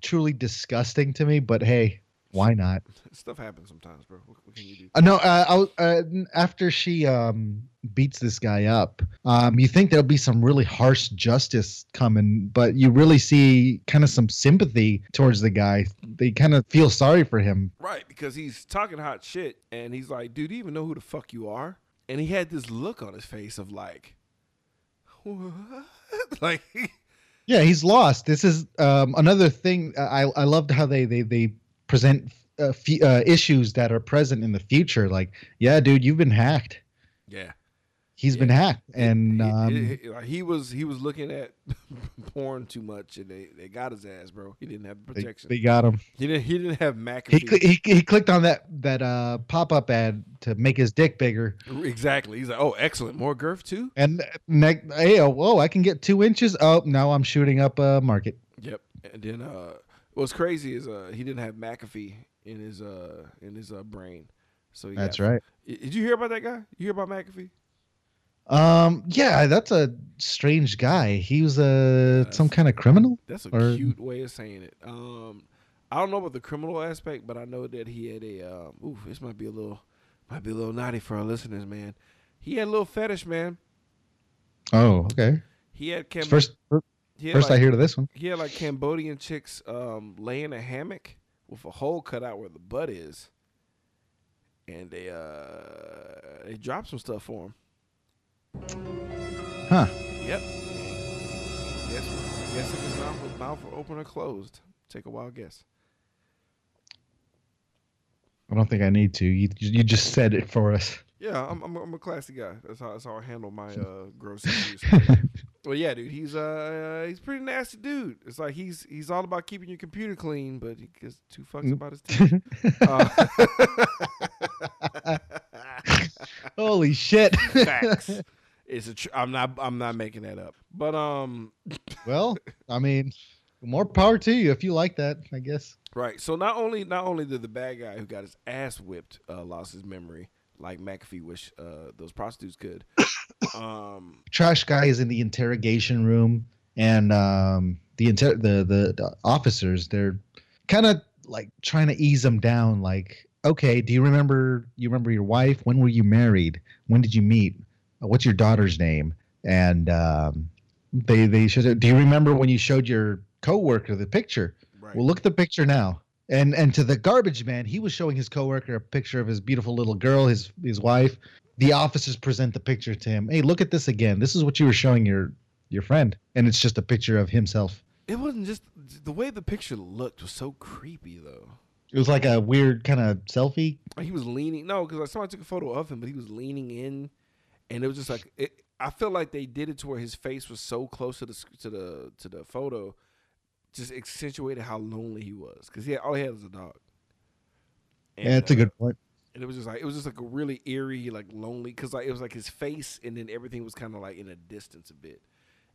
truly disgusting to me. But hey, why not? stuff happens sometimes, bro. What, what can you do? Uh, no, uh, I, uh, after she um, beats this guy up, um, you think there'll be some really harsh justice coming, but you really see kind of some sympathy towards the guy. They kind of feel sorry for him. Right, because he's talking hot shit, and he's like, "Dude, do you even know who the fuck you are?" And he had this look on his face of like, "What?" like, Yeah, he's lost. This is um, another thing. I I loved how they they they present uh, f- uh, issues that are present in the future. Like, yeah, dude, you've been hacked. yeah. He's been hacked, and he, um, he- he- he was he was looking at porn too much, and they, they got his ass, bro. He didn't have protection. they got him. he didn't he didn't have He, McAfee. cl- he he clicked on that that uh pop up ad to make his dick bigger, exactly. He's like, "Oh, excellent, more girth too." and ne- hey, oh, whoa, I can get two inches. Oh, now I'm shooting up a market. Yep. And then uh, what's crazy is uh, he didn't have McAfee in his uh in his uh brain. So he That's got- right. Did you hear about that guy? You hear about McAfee? Um, yeah, that's a strange guy. He was a some kind of criminal. That's a Or- cute way of saying it. Um, I don't know about the criminal aspect, but I know that he had a. Um, ooh, this might be a little, might be a little naughty for our listeners, man. He had a little fetish, man. Oh, okay. He had Cam- First, he had first I hear to this one. He had like Cambodian chicks um, lay in a hammock with a hole cut out where the butt is, and they uh they dropped some stuff for him. Huh. Yep. Guess guess if his mouth was mouth were open or closed. Take a wild guess. I don't think I need to. You you just said it for us. Yeah, I'm, I'm, I'm a classy guy. That's how that's how I handle my uh, gross issues. well, yeah, dude, he's uh he's a pretty nasty dude. It's like he's he's all about keeping your computer clean, but he gives two fucks Mm. about his teeth. Uh, Holy shit. facts. It's a tr- I'm not I'm not making that up. But um well, I mean, more power to you if you like that, I guess. right. So not only not only did the bad guy who got his ass whipped uh, lost his memory like McAfee wish uh, those prostitutes could. Um Trash guy is in the interrogation room, and um, the, inter- the the the officers they're kind of like trying to ease him down. Like, okay, do you remember you remember your wife? When were you married? When did you meet? What's your daughter's name? And um, they they should. Do you remember when you showed your coworker the picture? right. Well, look at the picture now. And and to the garbage man, he was showing his coworker a picture of his beautiful little girl, his his wife. The officers present the picture to him. Hey, look at this again. This is what you were showing your your friend, and it's just a picture of himself. It wasn't just the way the picture looked was so creepy though. It was like a weird kind of selfie. He was leaning. No, because like somebody took a photo of him, but he was leaning in, and it was just like it. I feel like they did it to where his face was so close to the to the to the photo, just accentuated how lonely he was because he had, all he had was a dog. And, yeah, a uh, good point. And it was just like it was just like a really eerie, like lonely, because like it was like his face, and then everything was kind of like in a distance a bit,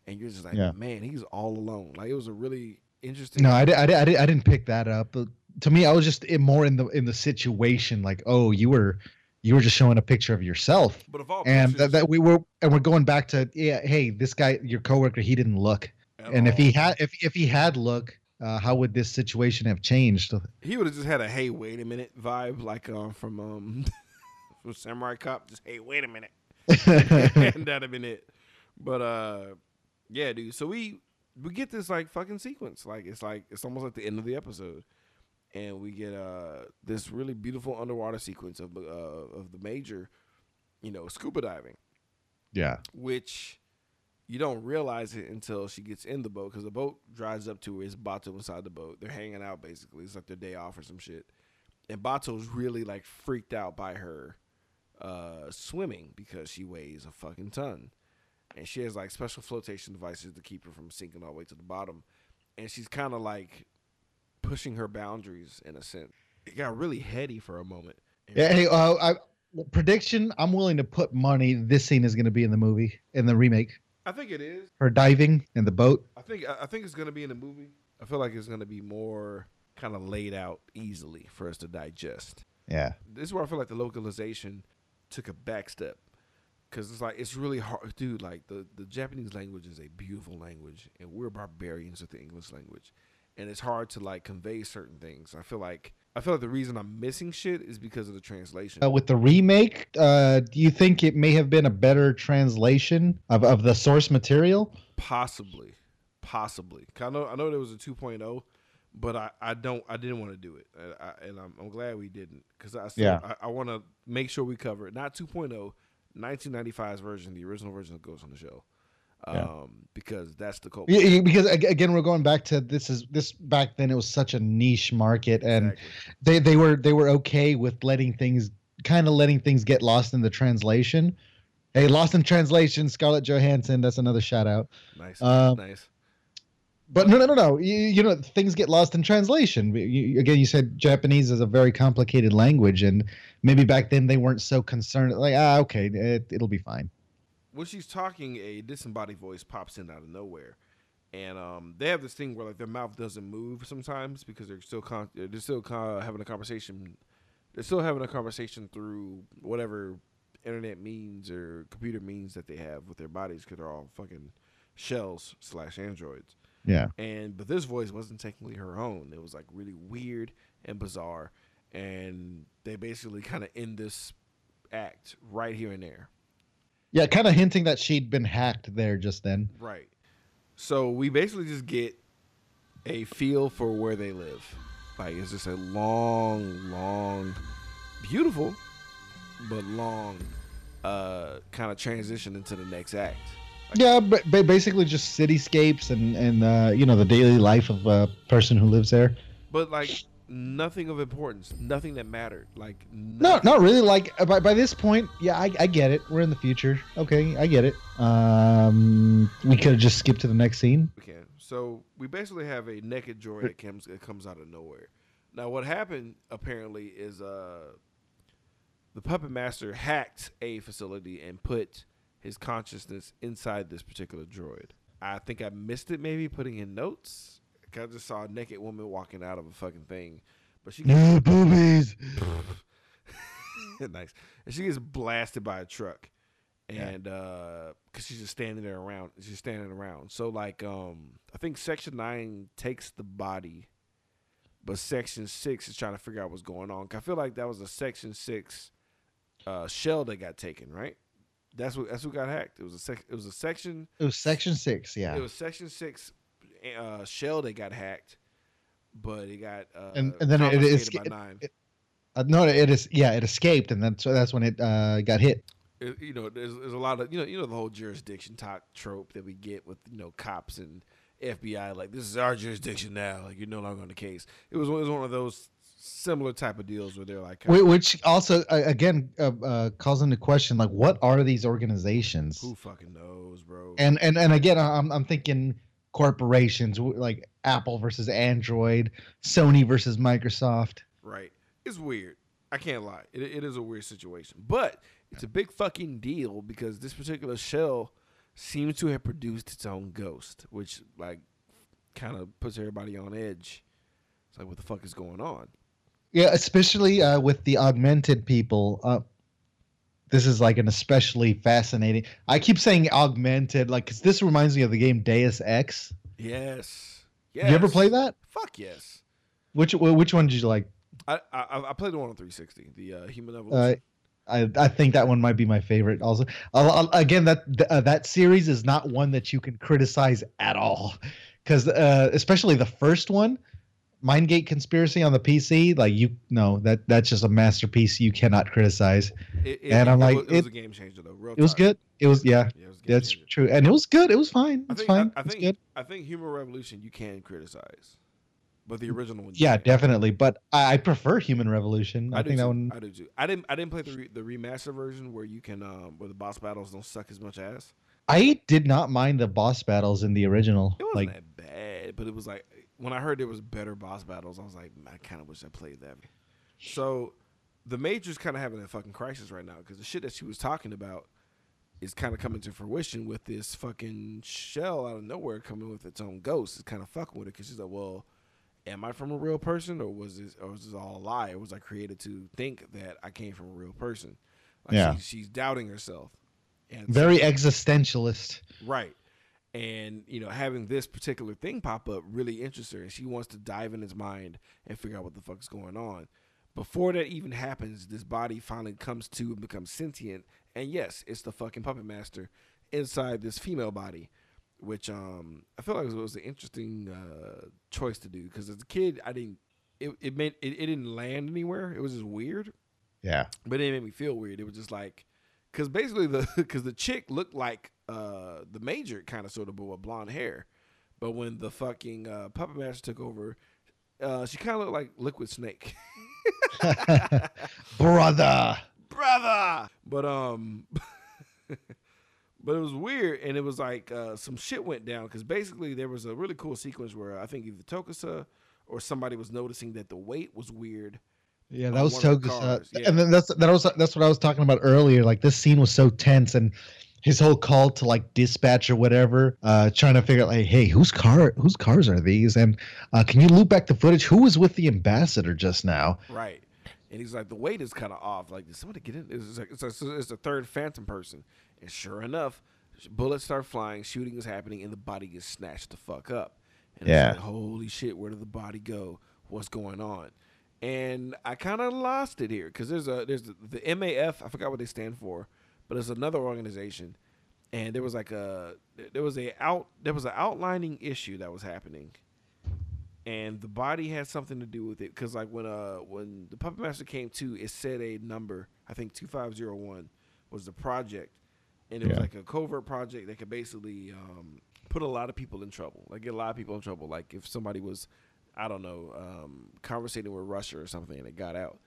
and you're just like, Yeah. man, he's all alone. Like it was a really interesting. No, I, di- I, di- I, di- I didn't pick that up. But to me, I was just more in the in the situation. Like, oh, you were you were just showing a picture of yourself. but of all and pictures that, that we were and we're going back to yeah hey this guy your coworker he didn't look and if he had if, if he had look uh, how would this situation have changed he would have just had a hey, wait a minute vibe, like um from um from Samurai Cop. Just hey, wait a minute, and that'd have been it. But uh, yeah, dude. So we we get this like fucking sequence. Like it's like it's almost like the end of the episode, and we get uh this really beautiful underwater sequence of uh of the major, you know, scuba diving, yeah which you don't realize it until she gets in the boat because the boat drives up to her. It's Batou inside the boat. They're hanging out basically. It's like their day off or some shit. And Batou's really like freaked out by her uh, swimming because she weighs a fucking ton. And she has like special flotation devices to keep her from sinking all the way to the bottom. And she's kind of like pushing her boundaries in a sense. It got really heady for a moment. yeah hey uh, I, prediction i'm willing to put money this scene is going to be in the movie in the remake I think it is. her diving in the boat I think I I think it's gonna be in the movie. I feel like it's gonna be more kind of laid out easily for us to digest. yeah This is where I feel like the localization took a back step because it's like it's really hard, dude. Like the the Japanese language is a beautiful language, and we're barbarians with the English language, and it's hard to like convey certain things. I feel like I feel like the reason I'm missing shit is because of the translation. uh, with the remake uh, do you think it may have been a better translation of, of the source material Possibly, possibly. I know I know there was a 2.0, but I, I don't I didn't want to do it, and, I, and I'm, I'm glad we didn't because I still, Yeah. I, I want to make sure we cover it. Not 2.0, 1995's version, the original version that goes on the show, um, Yeah. because that's the cult. Yeah, because again we're going back to this is this back then it was such a niche market and Exactly. they they were they were okay with letting things kind of letting things get lost in the translation hey lost in translation scarlett johansson that's another shout out nice, uh, nice. but no no no no you, you know things get lost in translation you- again you said japanese is a very complicated language and maybe back then they weren't so concerned like ah okay it, it'll be fine when she's talking, a disembodied voice pops in out of nowhere, and um, they have this thing where like their mouth doesn't move sometimes because they're still con- they're still con- having a conversation. They're still having a conversation through whatever internet means or computer means that they have with their bodies because they're all fucking shells slash androids. yeah And but this voice wasn't technically her own. It was like really weird and bizarre, and they basically kind of end this act right here and there. Yeah kind of hinting that she'd been hacked there just then Right. So we basically just get a feel for where they live. Like it's just a long, long, beautiful, but long, uh, kind of transition into the next act. Yeah, but, but basically just cityscapes and and uh, you know the daily life of a person who lives there. But like nothing of importance, nothing that mattered. Like No, not really. Like uh, by, by this point, yeah, I, I get it. We're in the future. Okay, I get it. Um, we could have just skipped to the next scene. We can. So we basically have a naked droid that comes that comes out of nowhere. Now, what happened apparently is uh, the puppet master hacked a facility and put his consciousness inside this particular droid. I think I missed it, maybe putting in notes. I just saw a naked woman walking out of a fucking thing, but she gets, boobies. nice, and she gets blasted by a truck, Yeah. and uh, cause she's just standing there around, she's standing around. So like, um, I think Section Nine takes the body, but Section Six is trying to figure out what's going on. 'Cause I feel like that was a Section Six uh, shell that got taken, right? That's what that's what got hacked. It was a sec, it was a section It was section six. Yeah, it was Section Six uh, shell that got hacked, but it got uh, And- and then it is- by nine. it- uh, no, it is. Yeah, it escaped, and then so that's when it uh, got hit. it- you know, there's, there's a lot of you know, you know the whole jurisdiction talk trope that we get with you know cops and FBI. Like this is our jurisdiction now. Like you're no longer on the case. It was, it was one of those similar type of deals where they're like, Wh- Which also, again, uh, uh, calls into question like, what are these organizations? who fucking knows, bro? And and and again, I'm I'm thinking corporations like Apple versus Android, Sony versus Microsoft. right? It's weird. I can't lie. It, it is a weird situation, but it's a big fucking deal because this particular shell seems to have produced its own ghost, which like kind of puts everybody on edge. It's like, what the fuck is going on? Yeah, especially uh, with the augmented people. Uh, this is like an especially fascinating. I keep saying augmented, like, because this reminds me of the game Deus Ex. Yes. Yes. You ever play that? Fuck yes. Which which one did you like? I I, I played the one on 360, the uh, Human Uh, Evolution. I I think that one might be my favorite. Also, I'll, I'll- again, that th- uh, that series is not one that you can criticize at all, because uh, especially the first one, Mindgate Conspiracy on the PC, like you know that that's just a masterpiece you cannot criticize. It, it, and I'm it like, was, it was a game changer though. Real It was good. It was yeah, Yeah, was that's changer. true, and it was good. It was fine. It's think fine. I, I it's think good. I think Human Revolution you can criticize, but the original one. Yeah, definitely. But I, I prefer Human Revolution. I, I, think too. that one. I do too. I didn't. I didn't play the re, the remaster version where you can um where the boss battles don't suck as much ass. I did not mind the boss battles in the original. It wasn't Like that bad, but it was like when I heard there was better boss battles, I was like, I kind of wish I played that. So, the Major's kind of having a fucking crisis right now because the shit that she was talking about is kind of coming to fruition with this fucking shell out of nowhere coming with its own ghost. It's kind of fucking with it because she's like, well, am I from a real person or was this or was this all a lie? Or was I created to think that I came from a real person? Like Yeah. she, she's doubting herself. And so- very existentialist. Right. And, you know, having this particular thing pop up really interests her and she wants to dive in his mind and figure out what the fuck's going on. Before that even happens, this body finally comes to and becomes sentient. And yes, it's the fucking puppet master inside this female body, which um I feel like it was an interesting uh choice to do because as a kid I didn't it it made it, it didn't land anywhere. It was just weird Yeah. but it didn't me feel weird. It was just like, because basically the because the chick looked like uh the major kind of sort of, but with blonde hair. But when the fucking uh, puppet master took over, uh, she kind of looked like Liquid Snake, Brother. brother. But um, but it was weird, and it was like uh, some shit went down because basically there was a really cool sequence where I think either Togusa or somebody was noticing that the weight was weird. Yeah, that was of the yeah. And then that's that was that's what I was talking about earlier. Like this scene was so tense and his whole call to like dispatch or whatever, uh, trying to figure out like, hey, whose car whose cars are these? And uh, can you loop back the footage? Who was with the ambassador just now? Right. And he's like, the weight is kind of off. Like, did somebody get in? It's like, it's, a, it's a third phantom person. And sure enough, bullets start flying, shooting is happening, and the body gets snatched the fuck up. And Yeah. It's like, holy shit, where did the body go? What's going on? And I kind of lost it here because there's a there's the, the MAF. I forgot what they stand for, but it's another organization. And there was like a there was a out there was an outlining issue that was happening and the body had something to do with it because like when uh when the puppet master came to it said a number i think 2501 was the project and it was like a covert project that could basically um put a lot of people in trouble like get a lot of people in trouble like if somebody was I don't know, um, conversating with Russia or something, and it got out.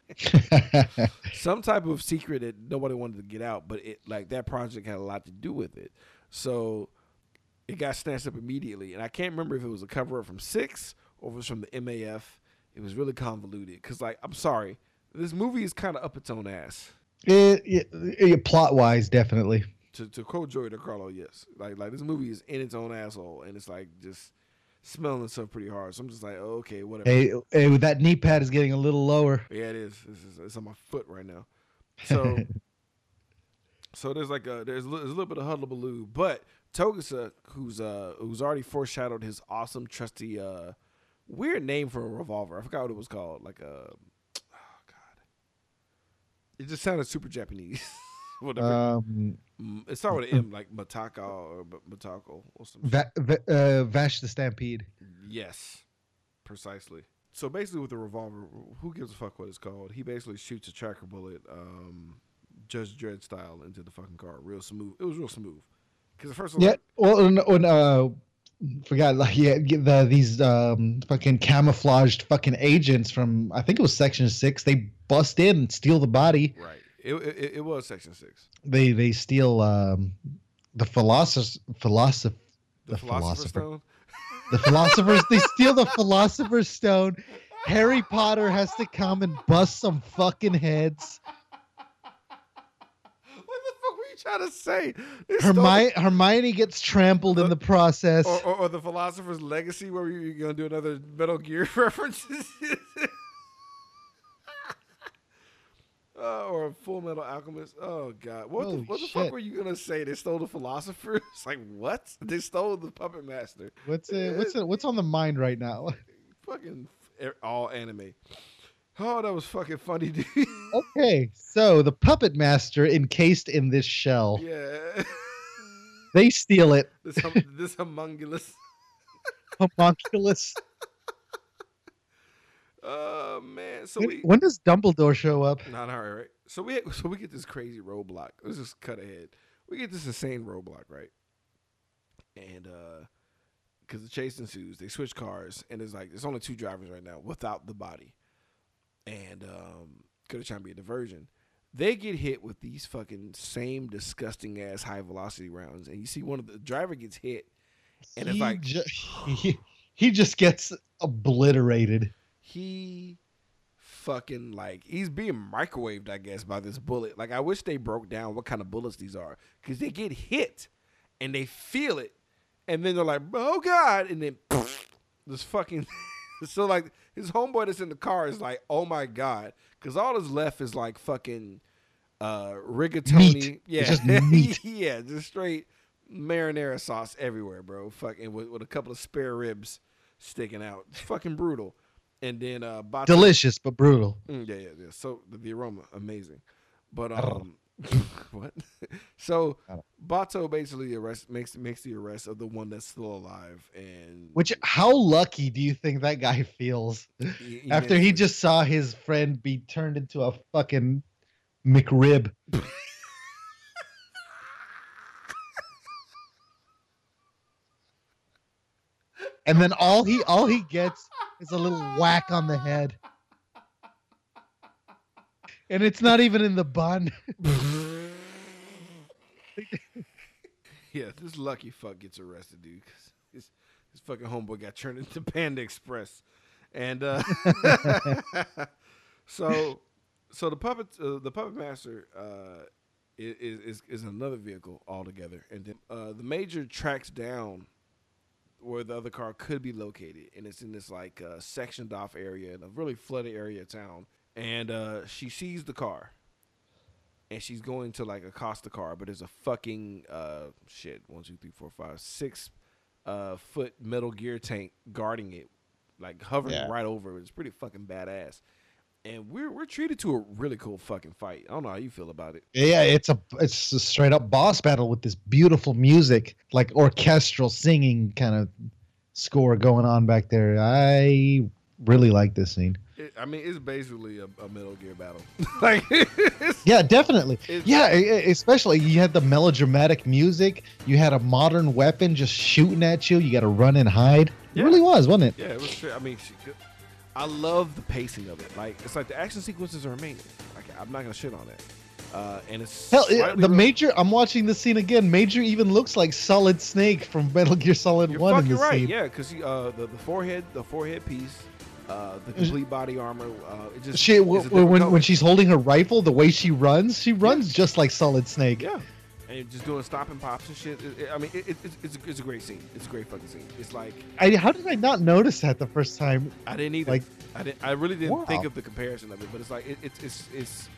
Some type of secret that nobody wanted to get out, but it like that project had a lot to do with it. So it got snatched up immediately, and I can't remember if it was a cover up from Six or if it was from the MAF. It was really convoluted because, like, I'm sorry, this movie is kind of up its own ass. it, it, it, plot wise, definitely. To to quote Joey DeCarlo, yes, like like this movie is in its own asshole, and it's like just smelling itself pretty hard. So I'm just like, oh, okay, whatever. Hey, hey, that knee pad is getting a little lower. Yeah, it is. It's, it's, it's on my foot right now. So, so there's like a there's, a there's a little bit of hullabaloo, but Togusa, who's uh who's already foreshadowed his awesome, trusty, uh weird name for a revolver. I forgot what it was called. Like a, oh god, it just sounded super Japanese. Whatever. Um, Mm, it started with an M, like Mataka or Matako or some. Va- Va- uh, Vash the Stampede. Yes, precisely. So basically, with the revolver, who gives a fuck what it's called? He basically shoots a tracker bullet, um, Judge Dredd style, into the fucking car, real smooth. It was real smooth. Because at first, was Yeah. like, Well, and, and, uh, forgot like yeah, the these um fucking camouflaged fucking agents from I think it was Section Six. They bust in and steal the body. right, it, it it was Section Six, They they steal um the philosopher philosoph the, The Philosopher's philosopher. Stone. the philosophers. they steal the philosopher's stone. Harry Potter has to come and bust some fucking heads. what the fuck were you trying to say? Stole the- Hermione, gets trampled in the process. or, or, or the Philosopher's Legacy, where you're gonna do another Metal Gear references. Uh, or a Full Metal Alchemist. Oh God, what the, what the fuck were you gonna say? They stole the philosopher. It's like what? They stole the puppet master. What's it, what's it, what's on the mind right now? Fucking all anime. Oh, that was fucking funny, dude. Okay, so the puppet master encased in this shell. yeah, They steal it. this hum- this homunculus. Homunculus. Oh man, so When, we when does Dumbledore show up? Not all right, right. So we so we get this crazy roadblock. Let's just cut ahead. We get this insane roadblock, right? And uh because the chase ensues, they switch cars, and it's like there's only two drivers right now without the body, and um, could have trying to be a diversion. They get hit with these fucking same disgusting ass high velocity rounds, and you see one of the driver gets hit, and it's like ju- he, he just gets obliterated. He fucking like he's being microwaved, I guess, by this bullet. Like I wish they broke down what kind of bullets these are, because they get hit and they feel it, and then they're like, "Oh God!" and then this fucking so like his homeboy that's in the car is like, "Oh my God!" Because all that's left is like fucking uh rigatoni, Meat. yeah, It's just meat. yeah, just straight marinara sauce everywhere, bro. Fucking with, with a couple of spare ribs sticking out. It's fucking brutal. And then uh Batou- Delicious but brutal. Mm, yeah, yeah, yeah. So the, the aroma amazing. But um what? so Batou basically arrest makes makes the arrest of the one that's still alive and Which how lucky do you think that guy feels he- he after he just saw his friend be turned into a fucking McRib? And then all he all he gets is a little whack on the head. And it's not even in the bun. yeah, this lucky fuck gets arrested, dude. 'cause his, his fucking homeboy got turned into Panda Express, and uh, so so the puppet uh, the puppet master uh, is, is is another vehicle altogether, and then uh, the major tracks down where the other car could be located, and it's in this like uh, sectioned off area in a really flooded area of town, and uh, she sees the car and she's going to like accost the car, but there's a fucking uh shit one two three four five six uh foot Metal Gear tank guarding it, like hovering Yeah. right over it. It's pretty fucking badass, and we're we're treated to a really cool fucking fight. I don't know how you feel about it. Yeah, it's a it's a straight up boss battle with this beautiful music, like orchestral singing kind of score going on back there. I really like this scene. it I mean, it's basically a, a Metal Gear battle. like, Yeah, definitely. Yeah, especially you had the melodramatic music. You had a modern weapon just shooting at you. You got to run and hide. It really was, wasn't it? Yeah, it was. I mean, she, I love the pacing of it. Like it's like the action sequences are amazing. Like I'm not gonna shit on it. Uh, and it's Hell, it- the real- Major. I'm watching this scene again. Major even looks like Solid Snake from Metal Gear Solid You're One in this right. scene. Yeah, because uh, the the forehead, the forehead piece, uh, the complete body armor. Uh, it just She it's a w- different when color. when she's holding her rifle, the way she runs, she runs just like Solid Snake. yeah, and just doing stopping pops and shit. It- it- I mean, it, it, it's it's a, it's a great scene. It's a great fucking scene. It's like I, how did I not notice that the first time? I didn't either. Like- I didn't. I really didn't Wow. think of the comparison of it, but it's like it, it's it's it's.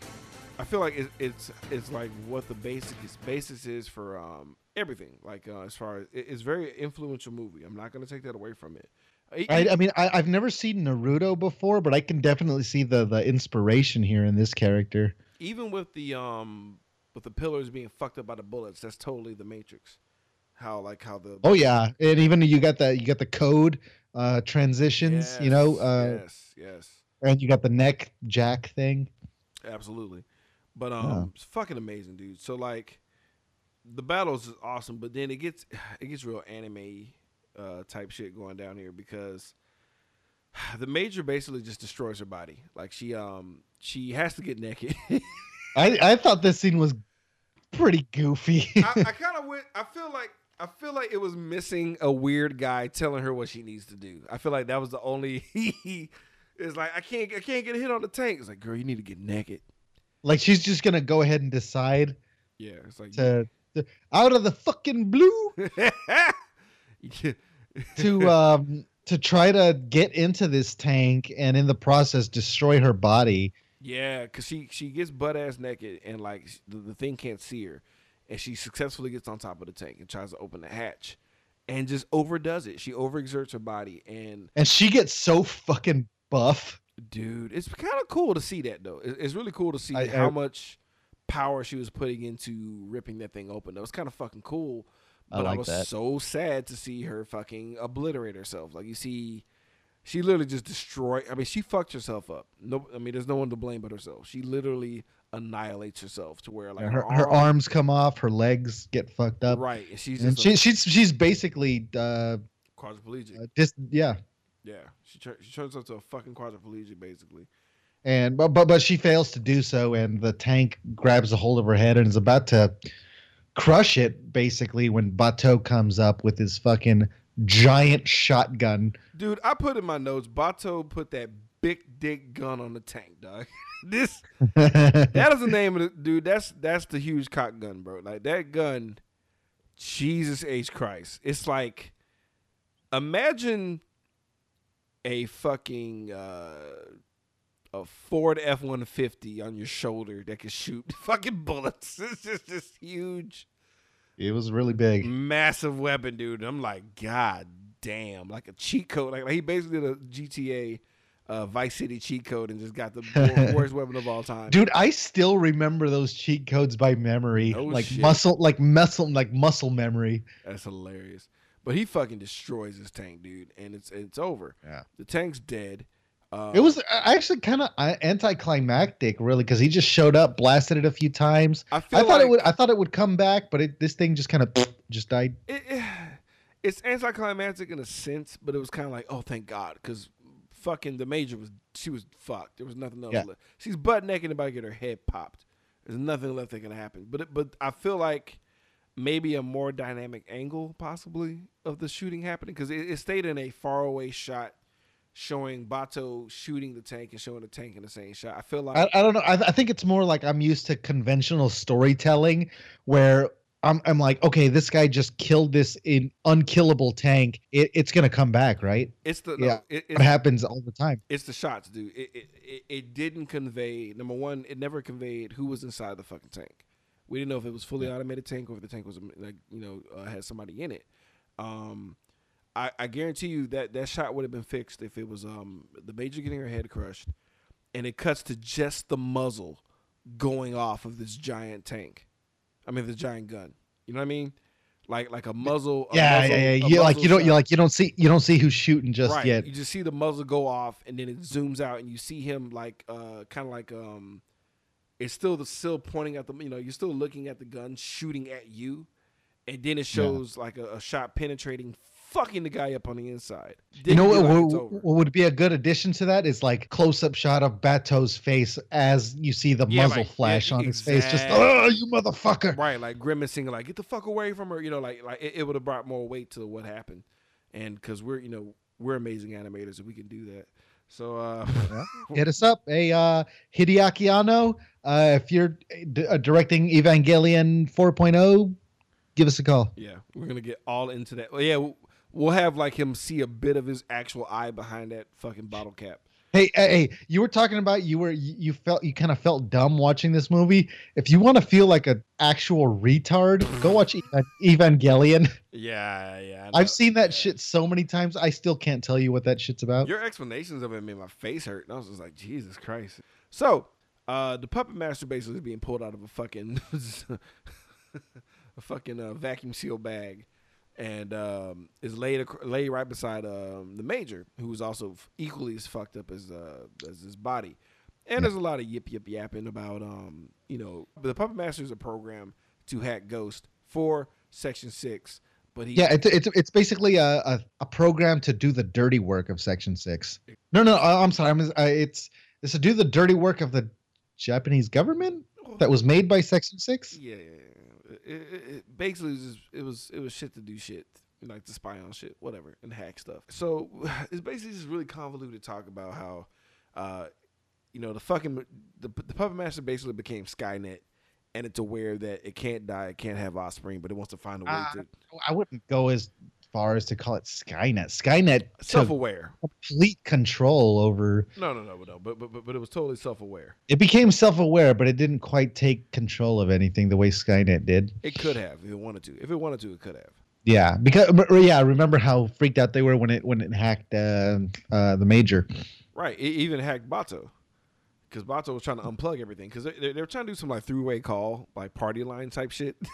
I feel like it, it's it's like what the basic basis is for um everything. Like uh, as far as it, it's very influential movie. I'm not gonna take that away from it. I, I, mean, I, I've never seen Naruto before, but I can definitely see the the inspiration here in this character. even with the um with the pillars being fucked up by the bullets, that's totally the Matrix. How like how the Oh yeah, and even you got the you got the code uh transitions, you know, Yes, uh, yes, yes, and you got the neck jack thing. absolutely. But um, Yeah. it's fucking amazing, dude. So like, the battles is awesome, but then it gets it gets real anime uh type shit going down here because the major basically just destroys her body. Like she um she has to get naked. I I thought this scene was pretty goofy. I, I kind of went. I feel like I feel like it was missing a weird guy telling her what she needs to do. I feel like that was the only. it's like I can't I can't get a hit on the tank. It's like girl, you need to get naked. like she's just gonna go ahead and decide Yeah, it's like to, to out of the fucking blue to um to try to get into this tank and in the process destroy her body. Yeah, cause she she gets butt ass naked and like the, the thing can't see her, and she successfully gets on top of the tank and tries to open the hatch, and just overdoes it. She overexerts her body, and And she gets so fucking buff. dude, it's kind of cool to see that though. It- It's really cool to see I- how I- much power she was putting into ripping that thing open. That was kind of fucking cool. But I, like was that. so sad to see her fucking obliterate herself. Like you see, she literally just destroyed. I mean, she fucked herself up. No, I mean, there's no one to blame but herself. She literally annihilates herself to where like her, her arms come off, her legs get fucked up. right, and she's And she, a she's she's basically uh, quadriplegic. uh just yeah. yeah, she she turns into a fucking quadriplegic basically. And but but but she fails to do so, and the tank grabs a hold of her head and is about to crush it. Basically, when Batou comes up with his fucking giant shotgun. Dude, I put in my notes. Batou put that big dick gun on the tank, dog. this that is the name of the dude. That's that's the huge cock gun, bro. Like that gun, Jesus H Christ. It's like imagine a fucking uh, a Ford F one fifty on your shoulder that can shoot fucking bullets. It's just this huge, it was really big. massive weapon, dude. I'm like, God damn, like a cheat code. Like, like he basically did a GTA uh, Vice City cheat code and just got the worst weapon of all time. Dude, I still remember those cheat codes by memory, No like shit. muscle, like muscle, like muscle memory. That's hilarious. But he fucking destroys this tank, dude, and it's it's over. Yeah. The tank's dead. Uh, It was I actually kind of anticlimactic, really, because he just showed up, blasted it a few times. I feel I thought like it would. I thought it would come back, but it, this thing just kind of just died. it, it- it's anticlimactic in a sense, but it was kind of like, oh, thank God, because fucking the major was she was fucked. There was nothing else. Yeah. Left. She's butt naked about to get her head popped. There's nothing left that can happen. But it, but I feel like maybe a more dynamic angle possibly of the shooting happening because it, it stayed in a faraway shot showing Batou shooting the tank and showing the tank in the same shot. I feel like I, I don't know. I, I think it's more like I'm used to conventional storytelling where I'm, I'm like, okay, this guy just killed this in unkillable tank. It, it's gonna come back, right? it's the yeah, no, it, happens all the time. it's the shots, dude. It, it it it didn't convey number one. It never conveyed who was inside the fucking tank. We didn't know if it was fully automated tank or if the tank was like you know uh, had somebody in it. Um, I, I guarantee you that that shot would have been fixed if it was um the major getting her head crushed, and it cuts to just the muzzle going off of this giant tank. I mean the giant gun. You know what I mean? Like like a muzzle. a Yeah, muzzle- yeah, yeah. You like you don't you like you don't see you don't see who's shooting just right. yet. You just see the muzzle go off, and then it zooms out, and you see him like, uh, kind of like, um, it's still the still pointing at the, you know, you're still looking at the gun shooting at you, and then it shows like a, a shot penetrating fucking the guy up on the inside. You know what, what, what would be a good addition to that is like close up shot of Batou's face as you see the Yeah, muzzle like, yeah, flash on his face. Just exactly. oh, you motherfucker! right, like grimacing, like get the fuck away from her. You know, like like it, it would have brought more weight to what happened, and because we're you know we're amazing animators and we can do that. So uh, Hit us up, hey uh, Hideaki Anno. Uh, if you're d- uh, directing Evangelion 4.0, give us a call. yeah, we're gonna get all into that. Well, yeah, we'll- we'll have like him see a bit of his actual eye behind that fucking bottle cap. Hey, hey, hey, you were talking about you were you you felt you kind of felt dumb watching this movie. If you want to feel like an actual retard, go watch Evangelion. Yeah, yeah. I know. I've seen that Yeah. shit so many times. I still can't tell you what that shit's about. Your explanations of it made my face hurt, and I was just like, Jesus Christ. So, uh, the puppet master basically is being pulled out of a fucking a fucking uh, vacuum seal bag, and um, is laid laid right beside um, the major, who is also f- equally as fucked up as uh, as his body. And there's a lot of yip yip yapping about um, you know, the puppet master is a program to hack Ghost for Section Six, but he Yeah, it's it's it's basically a, a, a program to do the dirty work of Section Six. No, no, I- I'm sorry. I'm, uh, it's it's to do the dirty work of the Japanese government that was made by Section Six. Yeah, yeah, yeah. It, it, basically was just, it was it was shit to do shit, like to spy on shit, whatever, and hack stuff. So it's basically just really convoluted talk about how, uh, you know, the fucking the, the puppet master basically became Skynet, and it's aware that it can't die, it can't have offspring, but it wants to find a way Ah, to I wouldn't go as far as to call it Skynet. Skynet self-aware. complete control over. No, no, no, no, but but but, but it was totally self-aware. It became self-aware, but it didn't quite take control of anything the way Skynet did. It could have if it wanted to. If it wanted to, it could have. Yeah, because yeah, remember how freaked out they were when it when it hacked uh, uh, the major. Right. It even hacked Batou. Because Batou was trying to unplug everything. Because they, they, they were trying to do some like three way call, like party line type shit.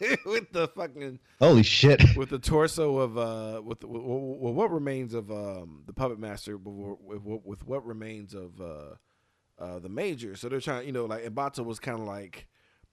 with the fucking Holy shit! with the torso of uh with, with, with what remains of um the puppet master with, with, with what remains of uh uh the major so they're trying you know like Batou was kind of like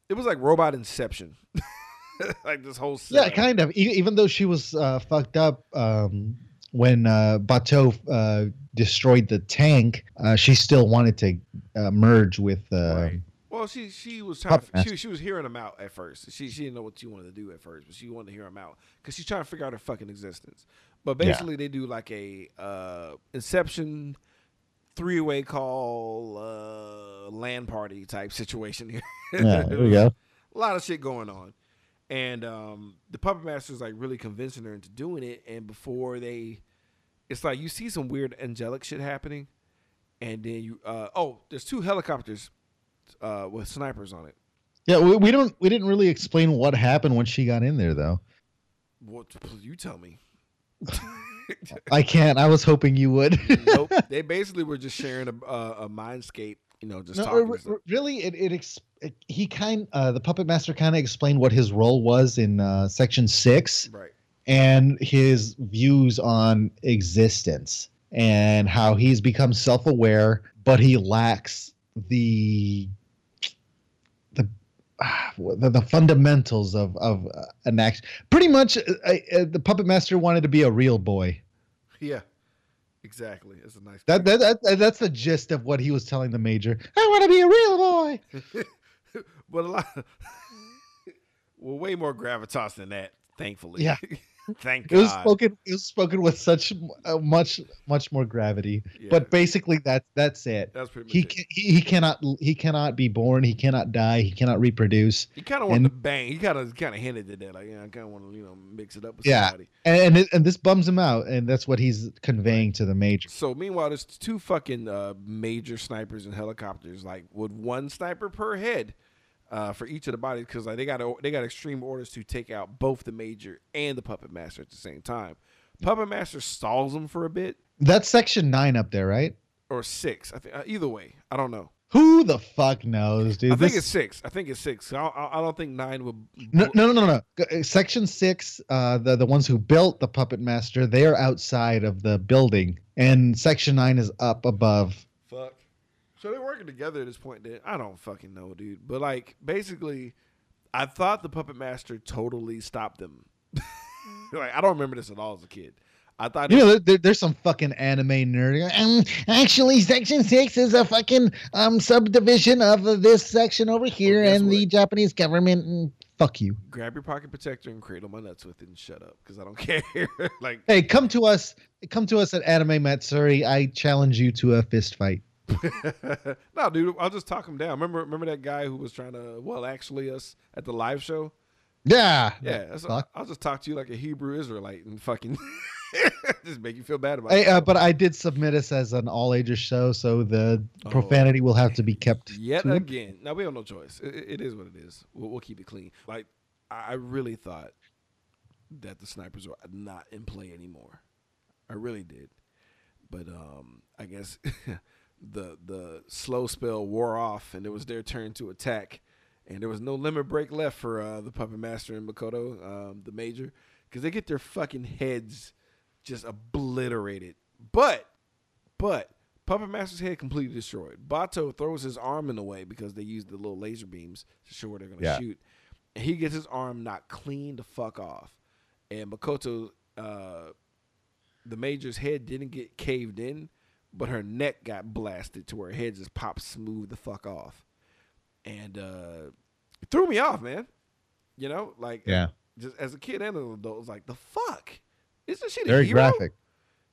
it was like robot inception like this whole Yeah, kind of. E- even though she was uh, fucked up um, when uh, Batou uh, destroyed the tank, uh, she still wanted to uh, merge with. Uh, Right. Well, she she was trying. To, she she was hearing him out at first. She she didn't know what she wanted to do at first, but she wanted to hear him out because she's trying to figure out her fucking existence. But Yeah. basically, they do like a uh, Inception three way call uh, land party type situation here. Yeah, there we go. A lot of shit going on, and um, the puppet master's like really convincing her into doing it. And before they, it's like you see some weird angelic shit happening, and then you uh, oh, there's two helicopters uh, with snipers on it. Yeah, we, we don't we didn't really explain what happened when she got in there though. What you tell me? I can't. I was hoping you would. nope. They basically were just sharing a, a, a mindscape. You know, just No, talking. really, it, it, ex- it he kind uh, the puppet master kind of explained what his role was in uh, section six right. and his views on existence and how he's become self-aware, but he lacks the the ah, the, the fundamentals of of uh, an act. Pretty much, uh, uh, the puppet master wanted to be a real boy. Yeah. Exactly. It's a nice. That, that, that that's the gist of what he was telling the major. I want to be a real boy. but a lot. well, way more gravitas than that. Thankfully. Yeah. Thank God. It was spoken. It was spoken with such uh, much much more gravity. Yeah. But basically, that's that's it. That's pretty much He, it. can, he he cannot he cannot be born. He cannot die. He cannot reproduce. He kind of wanted to bang. He kind of kind of hinted at that. Like, yeah, I kind of want to you know mix it up with Yeah. somebody. And and, it, and this bums him out. And that's what he's conveying to the major. So meanwhile, there's two fucking uh, major snipers and helicopters, like with one sniper per head uh, for each of the bodies, because like they got they got extreme orders to take out both the major and the puppet master at the same time. Puppet master stalls them for a bit That's section nine up there, right? or six. I think uh, either way, I don't know. Who the fuck knows, dude? I think This- it's six. I think it's six. I, I I don't think nine would. No, no, no, no, no. Uh, Section six, uh, the the ones who built the puppet master, they are outside of the building, and section nine is up above. So they're working together at this point. Then I don't fucking know, dude. But like, basically, I thought the puppet master totally stopped them. like I don't remember this at all as a kid. I thought You know, there, there's some fucking anime nerd. Um, actually, Section Six is a fucking um subdivision of this section over here, guess and the? Japanese government. mm, fuck you. grab your pocket protector and cradle my nuts with it and shut up because I don't care. like Hey, come to us. Come to us at Anime Matsuri. I challenge you to a fist fight. no, dude, I'll just talk him down. Remember, remember that guy who was trying to well, actually, us at the live show. Yeah. Yeah, fuck. I'll just talk to you like a Hebrew Israelite and fucking just make you feel bad about Hey, it. uh, but I did submit us as an all ages show, so the Oh. profanity will have to be kept. Yet to again, now we have no choice. It, it- is what it is. We'll, we'll keep it clean. Like I I really thought that the snipers were not in play anymore. I really did, but um, I guess the the slow spell wore off, and it was their turn to attack, and there was no limit break left for uh, the puppet master and Makoto, um, the major, because they get their fucking heads just obliterated. But but Puppet Master's head completely destroyed. Batou throws his arm in the way because they use the little laser beams to show where they're gonna Yeah. shoot. And he gets his arm knocked clean the fuck off. And Makoto, uh, the major's head didn't get caved in, but her neck got blasted to where her head just popped smooth the fuck off. And uh, it threw me off, man. You know, like Yeah. just as a kid and an adult, was like, the fuck? Isn't she the Very hero? graphic.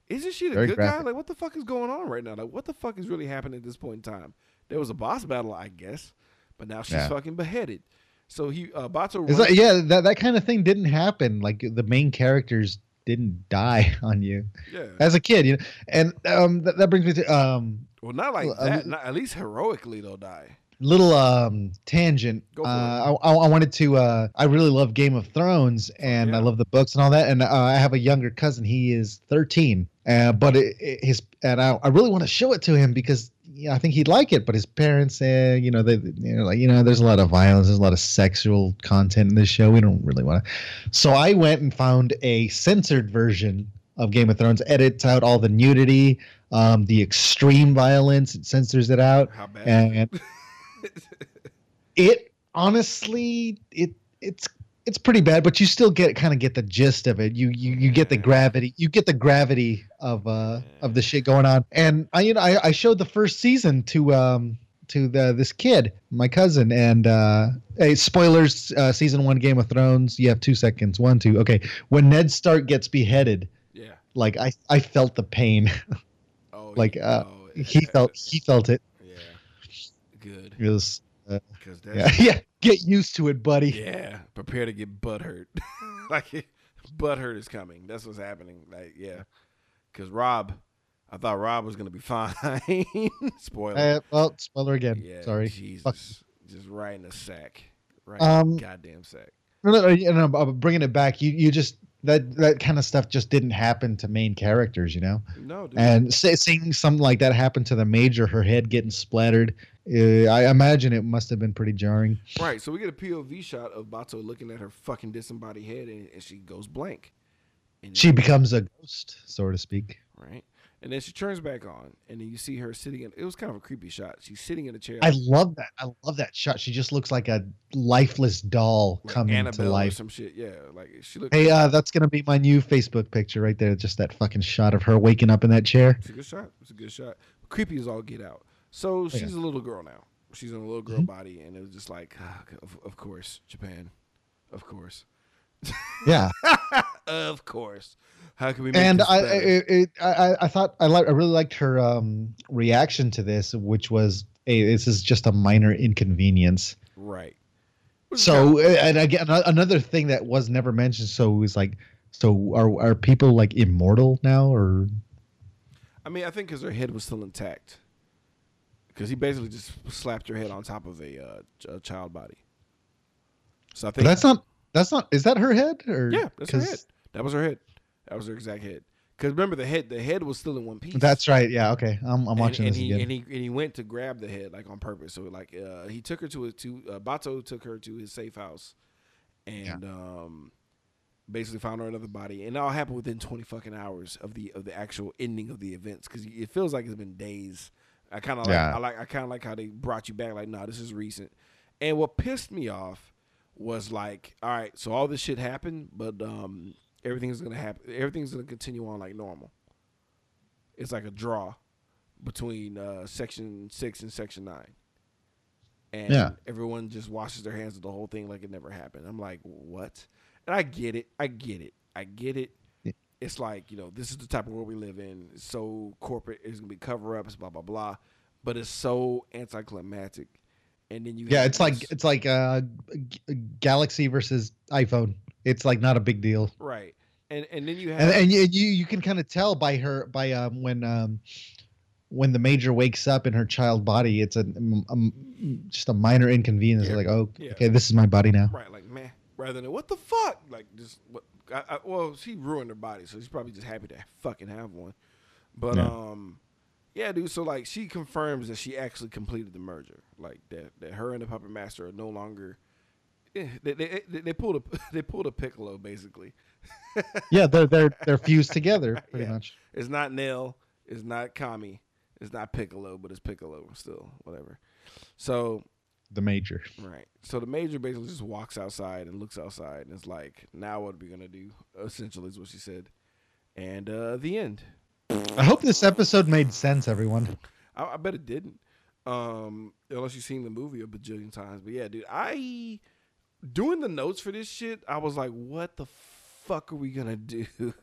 Isn't she the Very good guy? Like, what the fuck is going on right now? Like, what the fuck is really happening at this point in time? There was a boss battle, I guess, but now she's Yeah. fucking beheaded. So he, uh, Batou, that, yeah, that, that kind of thing didn't happen. Like the main characters didn't die on you yeah. as a kid, you know. And um, that, that brings me to um, Well, not like uh, that. Not, at least heroically, they'll die. little um tangent. Go for uh, I, I wanted to. Uh, I really love Game of Thrones, and I love the books and all that. And uh, I have a younger cousin. He is 13, uh, but it, it- his and I, I really want to show it to him because yeah, I think he'd like it. But his parents, uh, you know, they, you know, like you know, there's a lot of violence, there's a lot of sexual content in this show. We don't really want to. So I went and found a censored version of Game of Thrones. Edits out all the nudity, um, the extreme violence. It censors it out How bad? and it honestly it it's it's pretty bad but you still get kind of get the gist of it. You you, you get the gravity you get the gravity of uh of the shit going on. And i you know i, I showed the first season to um to the this kid my cousin and uh hey spoilers uh season one game of thrones you have two seconds. One two. Okay. When ned stark gets beheaded yeah. like i i felt the pain. Oh, like, uh, oh, he felt he felt it. Yeah. Good. it was Because yeah. yeah get used to it buddy yeah. Prepare to get butt hurt. like butt hurt is coming. That's what's happening. Like yeah. Because Rob, I thought Rob was gonna be fine. Spoiler. Uh, well, spoiler again. yeah. Sorry. Jesus. Just right in the sack. Right Um, in the goddamn sack. No, no, no, no, bringing it back. You, you just that that kind of stuff just didn't happen to main characters, you know. No, dude. And say, seeing something like that happen to the major, her head getting splattered, I imagine it must have been pretty jarring. Right, so we get a POV shot of Batou looking at her fucking disembodied head, and, and she goes blank. And She becomes a ghost, so to speak. right, and then she turns back on, and then you see her sitting in. It was kind of a creepy shot. She's sitting in a chair, I love that. I love that shot. She just looks like a lifeless doll like coming Annabelle to or life. some shit. Yeah, like she looked. Hey, uh, that's gonna be my new Facebook picture right there. Just that fucking shot of her waking up in that chair. It's a good shot. It's a good shot. Creepy as all get out. So Oh, yeah. she's a little girl now. She's in a little girl Mhm. body, and it was just like, ah, of, of course, Japan, of course, Yeah. of course. How can we? Make and I, it, it, I, I thought I like, I really liked her um, reaction to this, which was, "Hey, this is just a minor inconvenience." right. Which is kinda- So, and again, another thing that was never mentioned. So it was like, so are are people like immortal now, or I mean, I think because her head was still intact. Because he basically just slapped her head on top of a, uh, a child body. So I but think that's not that's not is that her head or yeah, that's her head. That was her head. That was her exact head. Because remember, the head the head was still in one piece. That's right. Yeah. Okay. I'm I'm and, watching and this he, again. And he and he went to grab the head like on purpose. So like uh, he took her to his to uh, Batou took her to his safe house, and um, basically found her another body. And it all happened within twenty fucking hours of the of the actual ending of the events because it feels like it's been days. I kind of like Yeah. I like I kind of like how they brought you back. Like, no, this is recent. And what pissed me off was like, all right, so all this shit happened, but um, everything's gonna happen. Everything's gonna continue on like normal. It's like a draw between uh, section six and section nine, and Yeah. everyone just washes their hands of the whole thing like it never happened. I'm like, what? And I get it. I get it. I get it. It's like you know, this is the type of world we live in. It's so corporate. It's gonna be cover ups, blah blah blah. But it's so anticlimactic. And then you Yeah, it's like it's like uh, G- Galaxy versus iPhone. It's like not a big deal. right. And and then you have and, and you you, you can kind of tell by her by um when um when the major wakes up in her child body it's a, um, just a minor inconvenience Yeah. like oh Yeah. okay this is my body now Right, like man, rather than what the fuck, like just what. I, I, well, she ruined her body, so she's probably just happy to fucking have one. But Yeah. um, yeah, dude. So like, she confirms that she actually completed the merger, like that that her and the puppet master are no longer. eh, They, they, they, they pulled a they pulled a piccolo basically. yeah they're they're they're fused together pretty Yeah. much It's not Nail, it's not Kami, it's not Piccolo, but it's Piccolo still, whatever. So the major Right. So the major basically just walks outside and looks outside and is like, now what are we gonna do? Essentially is what she said. And uh the end. i hope this episode made sense everyone I, I bet it didn't. Um, unless you've seen the movie a bajillion times. But yeah, dude, I doing the notes for this shit, I was like, what the fuck are we gonna do?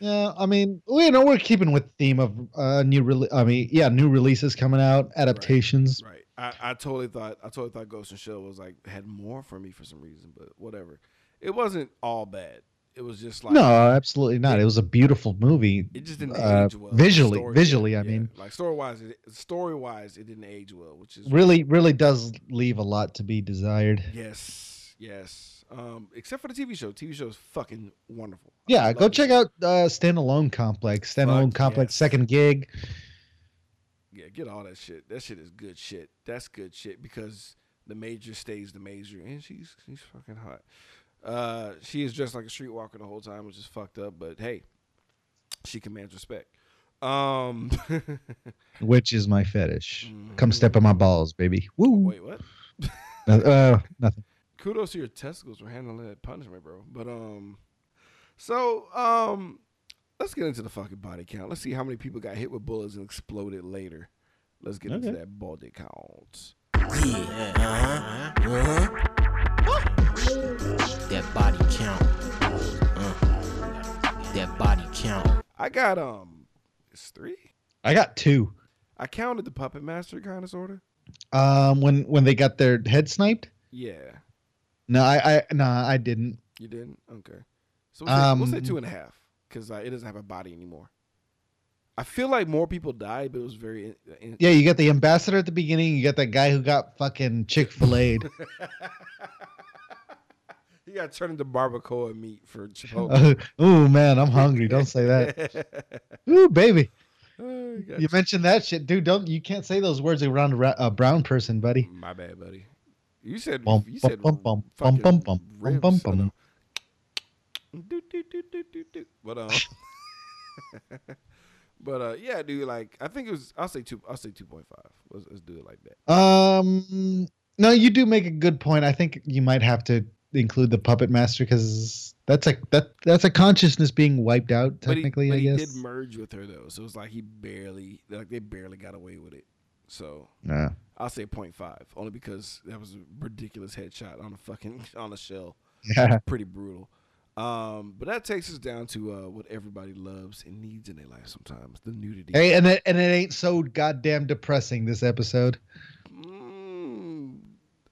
yeah i mean we you know we're keeping with the theme of uh new rele- i mean yeah new releases coming out adaptations right. I, I totally thought I totally thought Ghost and Shell was like had more for me for some reason, but whatever. It wasn't all bad. It was just like no absolutely not it was a beautiful movie It just didn't uh, age well. visually- Story- visually, I mean. like story wise, it, story wise, it didn't age well, which is really really does leave a lot to be desired yes, yes. Um, except for the TV show. TV show is fucking wonderful. Yeah, go it. check out uh, Standalone Complex. Standalone Fuck Complex yes. second gig. Yeah, get all that shit. That shit is good shit. That's good shit because the major stays the major, and she's she's fucking hot. Uh, she is dressed like a streetwalker the whole time, which is fucked up. But hey, she commands respect. Um, which is my fetish. Come step on my balls, baby. Woo. Mm-hmm. wait, what? Uh, uh, nothing. kudos to your testicles for handling that punishment, bro. But um, so um, let's get into the fucking body count. Let's see how many people got hit with bullets and exploded later. Let's get into that body count. Yeah, uh-huh, uh-huh. That body count. Uh, that body count. I got um, it's three. I got two. I counted the puppet master, kind of, sort of. Um, when when they got their head sniped. Yeah, No, I I no, I didn't. you didn't. Okay, so we'll say, we'll say Um, two and a half because uh, it doesn't have a body anymore. I feel like more people died, but it was very. In, Yeah, you got the ambassador at the beginning. You got that guy who got fucking Chick Fil A. he got turned into barbacoa meat for Chipotle. oh man, I'm hungry. Don't say that. Ooh, baby. Oh, got You mentioned that shit, dude. Don't you can't say those words around a a brown person, buddy. My bad, buddy. You said Bum, you bum, said bum, bum, bum, bum, bum, bum, so bum. Do, do, do, do, do, do. But um, but uh, yeah, dude. Like, I think it was. I'll say two. I'll say two point five. Let's, let's do it like that. Um, no, you do make a good point. I think you might have to include the puppet master because that's a that that's a consciousness being wiped out. But he, Technically, but I he guess. did merge with her though, so it's like he barely, like they barely got away with it. So Nah. I'll say 0.5, only because that was a ridiculous headshot on a fucking on a shell. Yeah. pretty brutal. Um, but that takes us down to uh, what everybody loves and needs in their life sometimes the nudity. Hey, and it and it ain't so goddamn depressing this episode. Mm,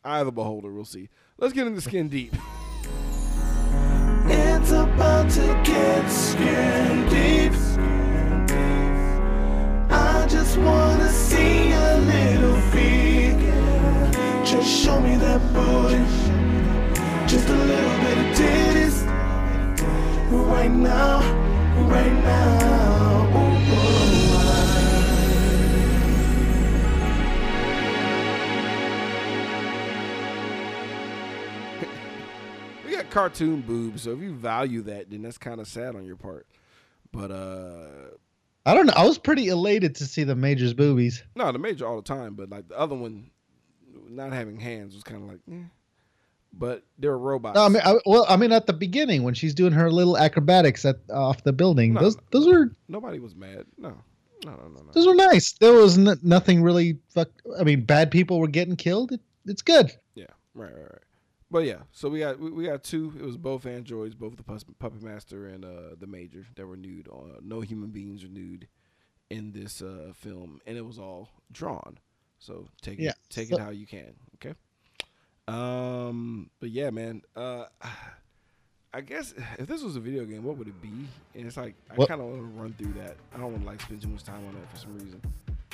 eye of the beholder, we'll see. Let's get into skin deep. It's about to get skin deep. I just wanna see a little feet. Just show me that booty. Just a little bit of titties. Right now, right now. Ooh, We got cartoon boobs, so if you value that, then that's kind of sad on your part. But uh I don't know. I was pretty elated to see the major's boobies. no, the major all the time, but like the other one, not having hands was kind of like, eh. But they're robots. No, I mean, I, well, I mean, at the beginning when she's doing her little acrobatics at off the building, No, those those were Nobody was mad. No, no, no, no, no. those were nice. There was n- nothing really fuck. I mean, bad people were getting killed. It, it's good. Yeah, right, right, right. But yeah, so we got we, we got two. It was both androids, both the puppet master and uh, the major that were nude. Uh, no human beings are nude in this uh, film, and it was all drawn. So take Yeah, it take so- it how you can. Okay. Um, but yeah, man. Uh, I guess if this was a video game, what would it be? And it's like I What- kind of want to run through that. I don't want to like spend too much time on that for some reason.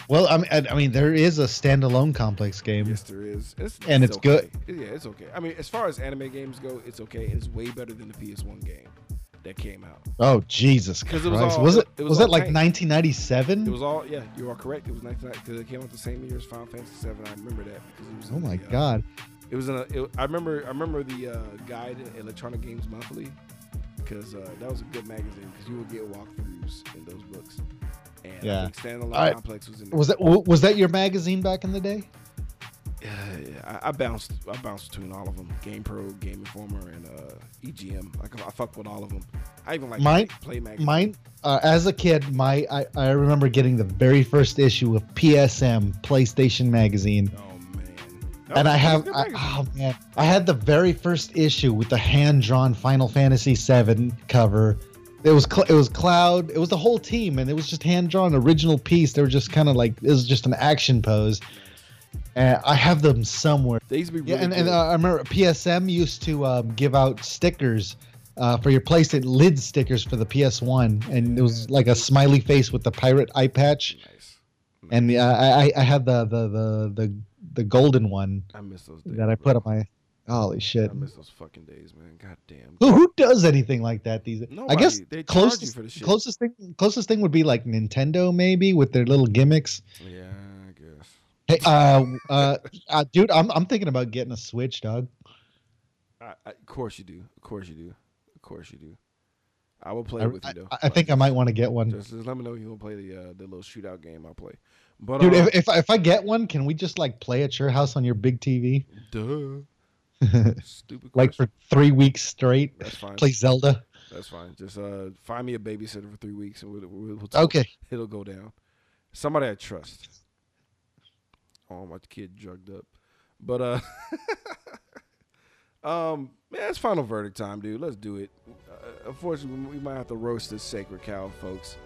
Well, I mean, I, I mean, there is a standalone complex game. Yes, there is. It's, And it's okay. Yeah, it's okay. I mean, as far as anime games go, it's okay. It's way better than the PS1 game that came out. Oh Jesus Christ! it was Was, it? it was Was, all it like 1997? It was all yeah. You are correct. It was 19 because it came out the same year as Final Fantasy Seven. I remember that because it was. oh my the, uh, God! It was in a. It, I remember. I remember the uh, guide Electronic Gaming Monthly because uh, that was a good magazine because you would get walkthroughs in those books. And Yeah. I think Standalone I- Complex was in. there. Was that was that your magazine back in the day? Yeah, yeah. I, I bounced. I bounced between all of them: Game Pro, Game Informer, and uh, EGM. Like I fuck with all of them. I even like Mine- Play Magazine. Mine, uh, as a kid, my I, I remember getting the very first issue of PSM PlayStation magazine, Oh And I have I, oh man, I had the very first issue with the hand drawn Final Fantasy VII cover. It was it was Cloud. It was the whole team, and it was just hand drawn original piece. They were just kind of like it was just an action pose. And I have them somewhere. They used to be Yeah, really and, and uh, I remember PSM used to um, give out stickers uh, for your PlayStation lid stickers for the PS1, and it was like a smiley face with the pirate eye patch. nice. And uh, I I- I had the the the the the golden one I miss those days. that I put bro. on my. Holy shit! I miss those fucking days, man. God damn. Who who does anything like that these days? I guess They closest for the shit. closest thing closest thing would be like Nintendo maybe with their little gimmicks. Yeah, I guess. Hey, uh, uh, uh, dude, I'm I'm thinking about getting a Switch, dog. I, I, of course you do. Of course you do. Of course you do. I will play I, with I, you though. I think I might want to get one. Just, just let me know if you want to play the uh, the little shootout game. I'll play. But Dude, uh, if, if I- if I get one, can we just like play at your house on your big TV, duh, stupid. like for three weeks straight? that's fine. Play Zelda. That's fine. Just uh, find me a babysitter for three weeks, and we'll, we'll, we'll Okay. it'll go down. Somebody I trust. Oh, my kid drugged up. But uh um man, it's final verdict time, dude. Let's do it. Uh, unfortunately, we might have to roast this sacred cow, folks.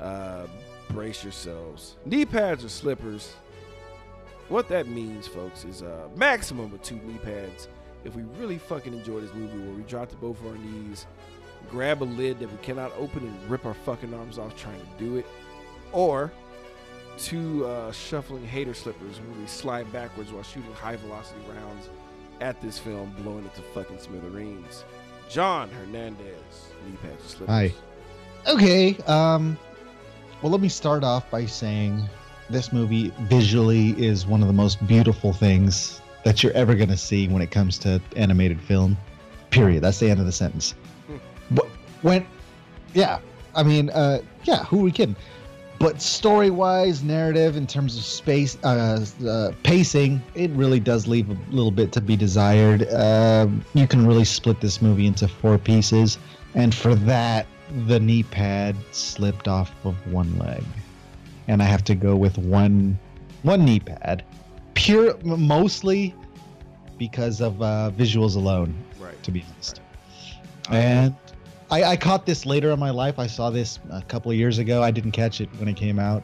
Uh brace yourselves. Knee pads or slippers. What that means, folks, is a maximum of two knee pads. If we really fucking enjoy this movie where we drop to both of our knees, grab a lid that we cannot open and rip our fucking arms off trying to do it, or two uh, shuffling hater slippers where we slide backwards while shooting high velocity rounds at this film, blowing it to fucking smithereens. John Hernandez, knee pads or slippers. Hi. Okay. Um. Well, let me start off by saying this movie visually is one of the most beautiful things that you're ever gonna see when it comes to animated film. Period. That's the end of the sentence. But when, yeah, I mean, uh, yeah, who are we kidding? But story-wise, narrative in terms of space, uh, uh, pacing, it really does leave a little bit to be desired. Um, you can really split this movie into four pieces, and for that, the knee pad slipped off of one leg, and I have to go with one, one knee pad, pure, mostly because of uh, visuals alone Right. to be honest. And I, I caught this later in my life. I saw this a couple of years ago. I didn't catch it when it came out.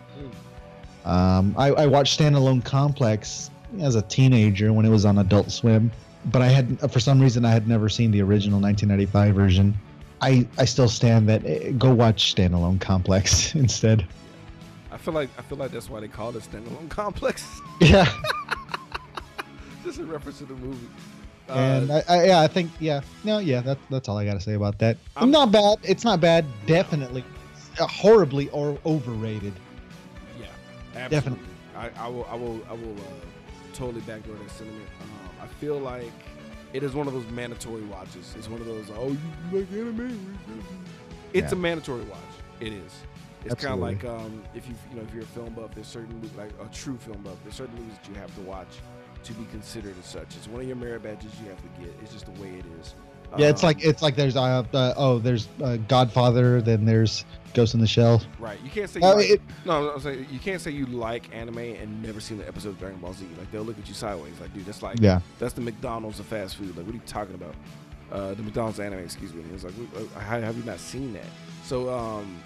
Um, I, I watched Standalone Complex as a teenager when it was on Adult Swim, but I had, for some reason, I had never seen the original 1995 version. I, I still stand that eh, go watch Standalone Complex instead. I feel like I feel like that's why they call it standalone complex. Yeah, Just a reference to the movie. Uh, and I, I, yeah, I think yeah, no, yeah, that's that's all I got to say about that. I'm- not bad. It's not bad. Definitely, uh, horribly or overrated. Yeah, absolutely. Definitely. I, I will. I will. I will uh, totally backdoor that sentiment. Um, I feel like it is one of those mandatory watches. It's one of those. Oh, you, like anime? It's Yeah. a mandatory watch. It is. It's kind of like um, if you you know if you're a film buff, there's certain like a true film buff. There's certain movies that you have to watch to be considered as such. It's one of your merit badges you have to get. It's just the way it is. Yeah, it's Um, like it's like there's uh, uh oh there's uh, Godfather, then there's Ghost in the Shell. right. You can't say you Uh, like, it- no. I'm saying you can't say you like anime and never seen the episode of Dragon Ball Z. Like they'll look at you sideways. Like, dude, that's like Yeah, that's the McDonald's of fast food. Like, what are you talking about? Uh, the McDonald's anime, excuse me. It's like, uh, how have you not seen that? So, um,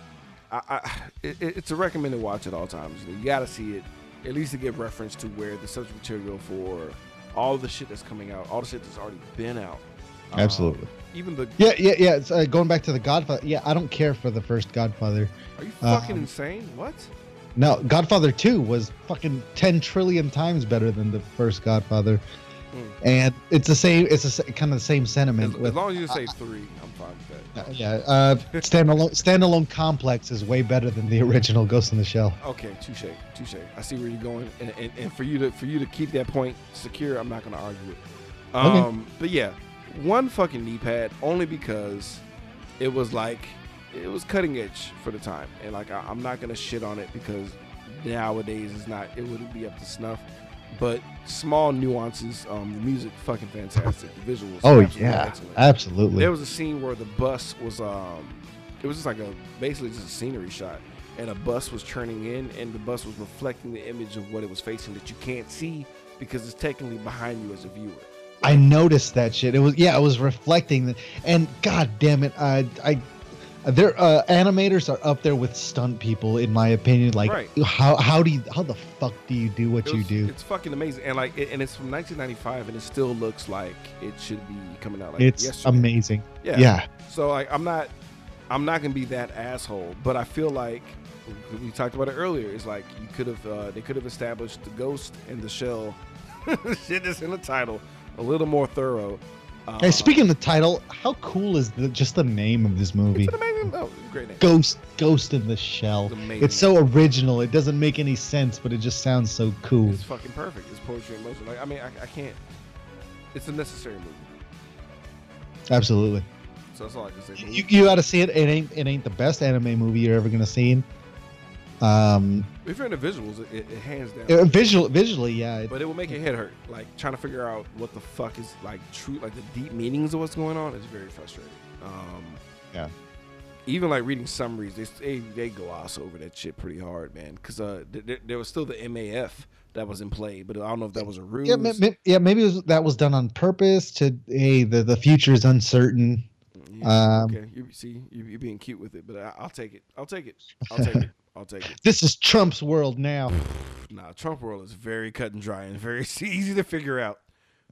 I, I it, it's a recommended watch at all times. You, know, you got to see it at least to get reference to where the subject material for all the shit that's coming out, all the shit that's already been out. Um, absolutely. Even the Yeah, yeah, yeah. It's, uh, going back to the Godfather. Yeah, I don't care for the first Godfather. are you fucking Um, insane? What? No, Godfather Two was fucking ten trillion times better than the first Godfather, Mm. and it's the same. It's a kind of the same sentiment as with long as you say three, I'm fine with that. uh, yeah. Uh, standalone standalone complex is way better than the original Ghost in the Shell. Okay, touche, touche. I see where you're going, and, and, and for you to for you to keep that point secure, I'm not gonna argue it. Okay. Um, but yeah, one fucking knee pad only because it was like it was cutting edge for the time, and like I, I'm not gonna shit on it because nowadays it's not it wouldn't be up to snuff. But small nuances, um, the music fucking fantastic, the visuals. Oh yeah, excellent. absolutely. There was a scene where the bus was um it was just like a basically just a scenery shot and a bus was turning in and the bus was reflecting the image of what it was facing that you can't see because it's technically behind you as a viewer. I noticed that shit. It was yeah, it was reflecting and god damn it, I I their uh, animators are up there with stunt people in my opinion. Like Right. how how do you how the fuck do you do what It you do? It's fucking amazing and like it, and it's from 1995 and it still looks like it should be coming out like It's yesterday. amazing. Yeah. Yeah. So like I'm not I'm not gonna be that asshole, but I feel like we talked about it earlier. It's like you could have uh, they could have established the ghost and the shell shit that's in the title a little more thorough. Uh, Hey, speaking of the title, how cool is the just the name of this movie? amazing, a great name. Ghost Ghost in the Shell. It's. It's so original. It doesn't make any sense, but it just sounds so cool. It's fucking perfect. It's poetry in motion. Like I mean, I, I can't. It's a necessary movie. Absolutely. So that's all I can say. You, you got to see it. It ain't it ain't the best anime movie you're ever gonna see. Um, if you're into visuals, it, it, hands down. uh, visual visually, yeah. it- but it will make your head hurt. Like trying to figure out what the fuck is like true, like the deep meanings of what's going on is very frustrating. Um, Yeah. Even like reading summaries, they they, they gloss over that shit pretty hard, man. Because uh, th- th- there was still the MAF that was in play, but I don't know if that was a ruse. Yeah, yeah, maybe it was, that was done on purpose to hey, the the future is uncertain. Yeah, um, okay, you see, you, you're being cute with it, but I, I'll take it. I'll take it. I'll take it. I'll take it. This is Trump's world now. Nah, Trump world is very cut and dry and very easy to figure out.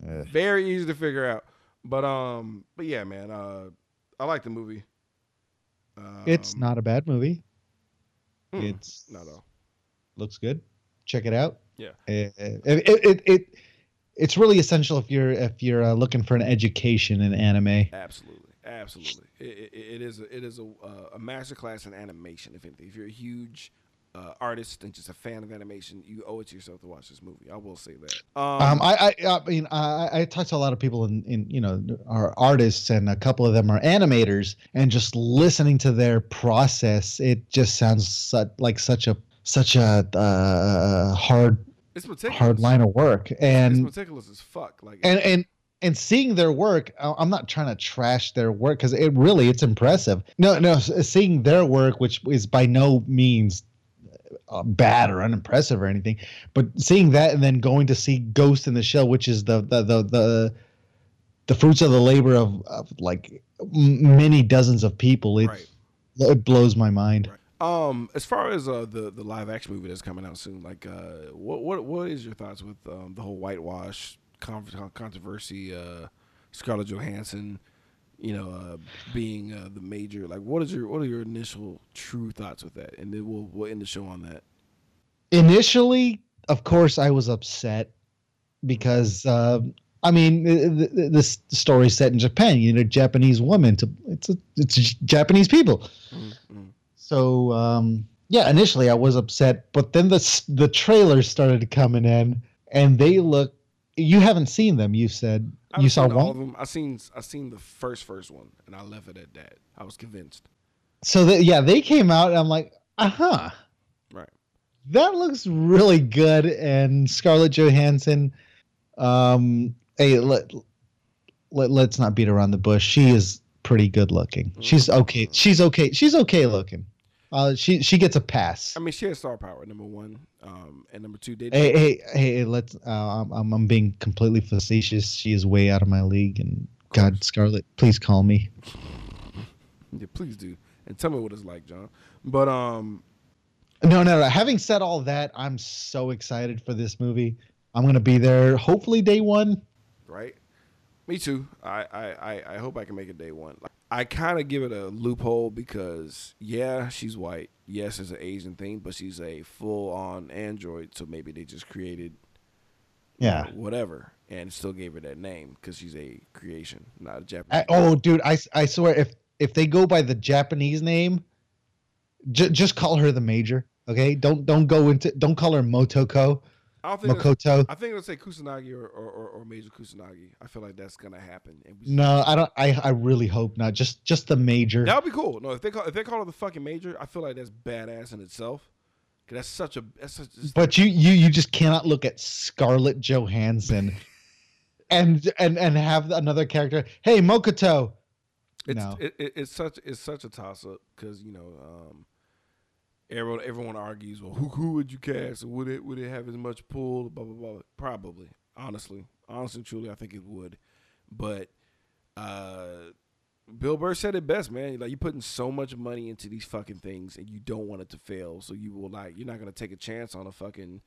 Uh. Very easy to figure out. But um, but yeah, man. Uh, I like the movie. Um, it's not a bad movie. mm, It's not all. looks good. Check it out. Yeah. Uh, it, it, it, it it's really essential if you're if you're uh, looking for an education in anime. Absolutely, absolutely. It, it, it is a, it is a uh, a masterclass in animation. If anything, if you're a huge uh, artist and just a fan of animation, you owe it to yourself to watch this movie. I will say that. Um, I, I, I mean, I, I talk to a lot of people in, in, you know, are artists, and a couple of them are animators, and just listening to their process, it just sounds su- like such a such a uh, hard it's meticulous. hard line of work, It's and meticulous as fuck. Like and and and seeing their work, I'm not trying to trash their work because it really it's impressive. No, no, seeing their work, which is by no means uh, bad or unimpressive or anything, but seeing that and then going to see Ghost in the Shell, which is the the the the, the fruits of the labor of, of like many dozens of people, it right. it blows my mind. Right. Um, as far as uh, the the live action movie that's coming out soon, like, uh, what what what is your thoughts with um, the whole whitewash controversy? Uh, Scarlett Johansson, you know, uh, being uh, the major. Like, what is your what are your initial true thoughts with that? And then we'll we'll end the show on that. initially of course i was upset because uh, i mean this story set in japan you know japanese woman to it's a, it's japanese people Mm-hmm. so um, yeah initially i was upset but then the the trailers started coming in and they look you haven't seen them you said you saw seen all one of them. I seen I seen the first first one, and I left it at that. I was convinced. so that yeah they came out and i'm like uh-huh Right. that looks really good and scarlett johansson Um, hey, let, let let's not beat around the bush. She is pretty good looking. She's okay. She's okay. She's okay looking. Uh, she she gets a pass. I mean, she has star power. Number one, um, and number two, they Hey, hey, hey! Let's. Uh, I'm, I'm being completely facetious. She is way out of my league, and God, Scarlett, please call me. Yeah, please do, and tell me what it's like, John. But um, No, no, no. Having said all that, I'm so excited for this movie. I'm gonna be there. Hopefully, day one. right? Me too. I I I, I hope I can make it day one. Like, I kind of give it a loophole because yeah, she's white. Yes, it's an Asian thing, but she's a full on android. So maybe they just created Yeah. whatever and still gave her that name because she's a creation, not a Japanese. oh, dude, I, I swear, if if they go by the Japanese name, j- just call her the Major. Okay, don't don't go into don't call her Motoko I think. Makoto. I think let's say Kusanagi or, or, or, or Major Kusanagi. I feel like that's gonna happen. No, I don't. I I really hope not. Just just the Major. that would be cool. No, if they call if they call her the fucking Major, I feel like that's badass in itself. Cause that's such a that's such. But you you you just cannot look at Scarlett Johansson and and and have another character. Hey, Mokoto. It's No. it, it, it's such it's such a toss up because you know um, everyone everyone argues well who who would you cast? Would it would it have as much pull? Blah blah blah. Probably. Honestly. Honestly truly I think it would. But uh, Bill Burr said it best man. Like you're putting so much money into these fucking things and you don't want it to fail. So you will like you're not gonna take a chance on a fucking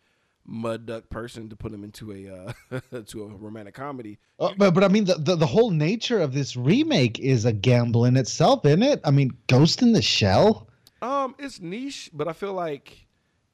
mud duck person to put him into a uh, to a romantic comedy. Uh, but but I mean the, the the whole nature of this remake is a gamble in itself, isn't it? I mean, Ghost in the Shell. Um, it's niche, but I feel like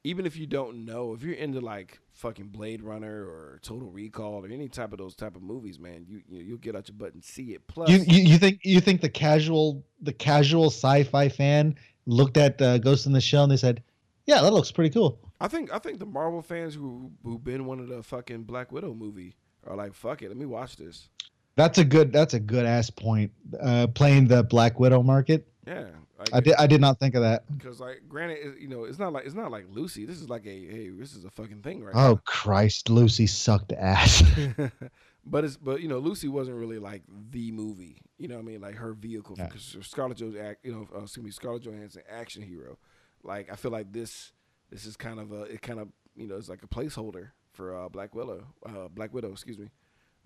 even if you don't know, if you're into like fucking Blade Runner or Total Recall or any type of those type of movies, man, you, you you'll get out your butt and see it. Plus, You, you you think you think the casual the casual sci-fi fan looked at uh, Ghost in the Shell and they said, "Yeah, that looks pretty cool." I think I think the Marvel fans who who been one of the fucking Black Widow movie are like, fuck it, let me watch this. That's a good that's a good ass point. Uh, playing the Black Widow market. Yeah, like, I did I did not think of that. because like granted, you know, it's not like it's not like Lucy. This is like a hey, this is a fucking thing right Oh Christ, Lucy sucked ass. but it's but you know Lucy wasn't really like the movie. You know what I mean? Like her vehicle Yeah. because Scarlett Johansson, act, you know, uh, excuse me, Scarlett Johansson action hero. Like I feel like this this is kind of a it kind of you know it's like a placeholder for uh, Black Widow, uh, Black Widow, excuse me.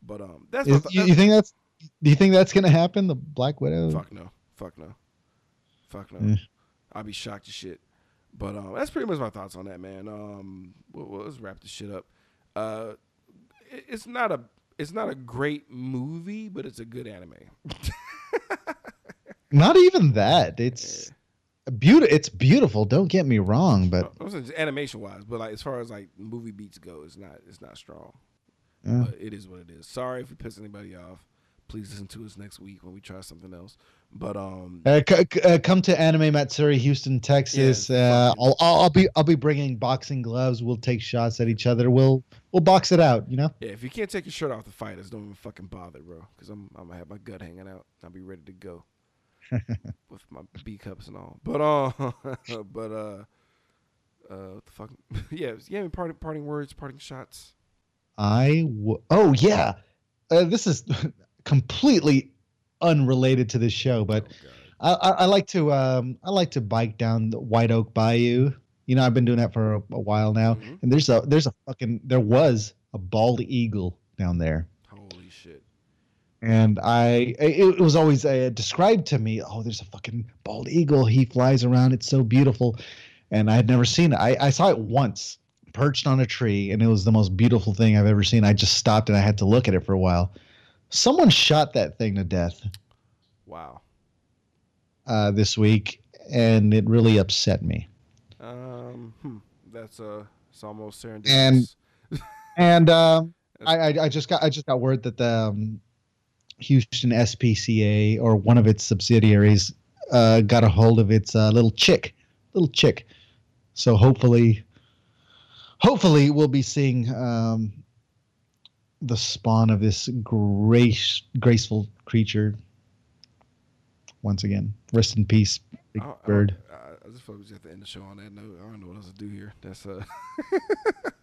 But um, that's, Is- my th- you, you think that's do you think that's gonna happen? The Black Widow. Fuck no. Fuck no. Fuck no. Mm. I'll be shocked as shit. But um, that's pretty much my thoughts on that, man. Um, well, well, let's wrap this shit up. Uh, it- it's not a it's not a great movie, but it's a good anime. Not even that. It's beautiful. It's beautiful. Don't get me wrong, but I was saying animation wise, but like as far as like movie beats go, it's not it's not strong. Yeah. But it is what it is. Sorry if we piss anybody off. Please listen to us next week when we try something else. But um, Uh, c- c- uh, come to Anime Matsuri, Houston, Texas. Yeah, uh, I'll, I'll, I'll be I'll be bringing boxing gloves. We'll take shots at each other. We'll we'll box it out. You know. Yeah, if you can't take your shirt off to fight us, don't even fucking bother, bro. Because I'm, I'm gonna have my gut hanging out. I'll be ready to go with my B cups and all. But uh, but uh, uh, what the fuck? yeah, yeah. Parting, parting words, parting shots. I w- oh yeah, uh, this is completely unrelated to this show, but Oh, I, I, I like to um I like to bike down the White Oak Bayou. You know, I've been doing that for a, a while now, Mhm. and there's a there's a fucking there was a bald eagle down there. Holy shit! and I it, it was always uh, described to me. Oh, there's a fucking bald eagle. He flies around. It's so beautiful, and I had never seen it. I, I saw it once, perched on a tree, and it was the most beautiful thing I've ever seen. I just stopped and I had to look at it for a while. Someone shot that thing to death Wow. uh, this week, and it really upset me. Um, hmm, that's uh, it's almost serendipitous. And- And um, I, I I just got I just got word that the um, Houston SPCA or one of its subsidiaries uh, got a hold of its uh, little chick, little chick. So hopefully, hopefully we'll be seeing um, the spawn of this grace graceful creature once again. Rest in peace, big I- I- bird. I, I just focus at the end of the show on that note. I don't know what else to do here. That's uh,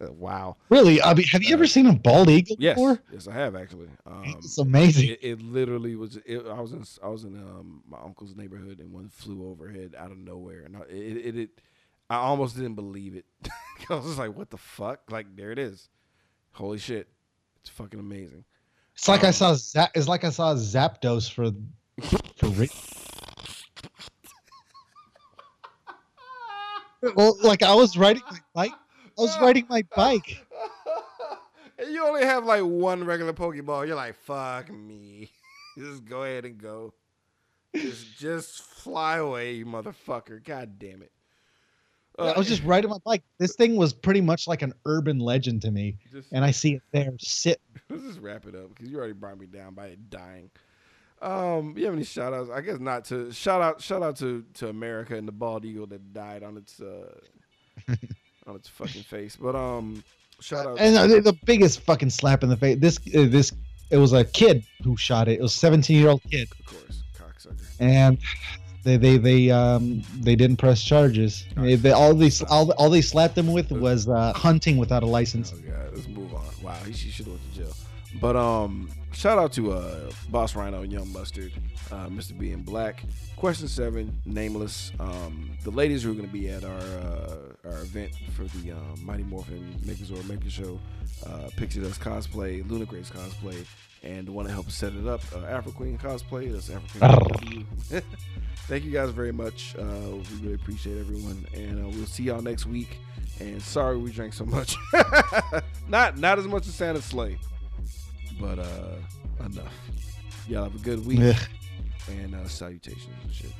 wow. Really? I mean, have you ever seen a bald eagle Yes, before? yes, I have actually. Um, it's amazing. it, it literally was. It, I was in I was in um, my uncle's neighborhood, and one flew overhead out of nowhere, and I, it, it, it I almost didn't believe it. I was just like, "What the fuck?" Like there it is. Holy shit! It's fucking amazing. It's like I um, saw. Zap, it's like I saw Zapdos for for Rick. well, like I was riding my bike. I was riding my bike. and you only have like one regular Pokeball. You're like, fuck me. just go ahead and go. Just, just fly away, you motherfucker. God damn it. Uh, I was just riding my bike. This thing was pretty much like an urban legend to me, just, and I see it there sit. let's just wrap it up because you already brought me down by it dying. Um, you have any shout outs? I guess not to shout out shout out to, to America and the bald eagle that died on its uh on its fucking face. But um shout out And uh, the, the biggest fucking slap in the face. This uh, this it was a kid who shot it. It was a 17 year old kid, of course, cocksucker. and they they they um they didn't press charges. They, they all they all, all they slapped him with was uh, hunting without a license. Oh god, let's move on. Wow, he should have went to jail. But um, shout out to uh, Boss Rhino and Young Mustard, uh, Mr. B in Black. Question seven, nameless. Um, the ladies who are going to be at our uh, our event for the um, Mighty Morphin Makerzord Maker Show, uh, Pixie Dust cosplay, Luna Grace cosplay, and the one that helped set it up, uh, Afro Queen cosplay. That's Afro Queen. Thank you guys very much. Uh, we really appreciate everyone, and uh, we'll see y'all next week. And sorry we drank so much. not not as much as Santa Slay, but uh, enough. Y'all have a good week. Yeah. And uh, salutations and shit.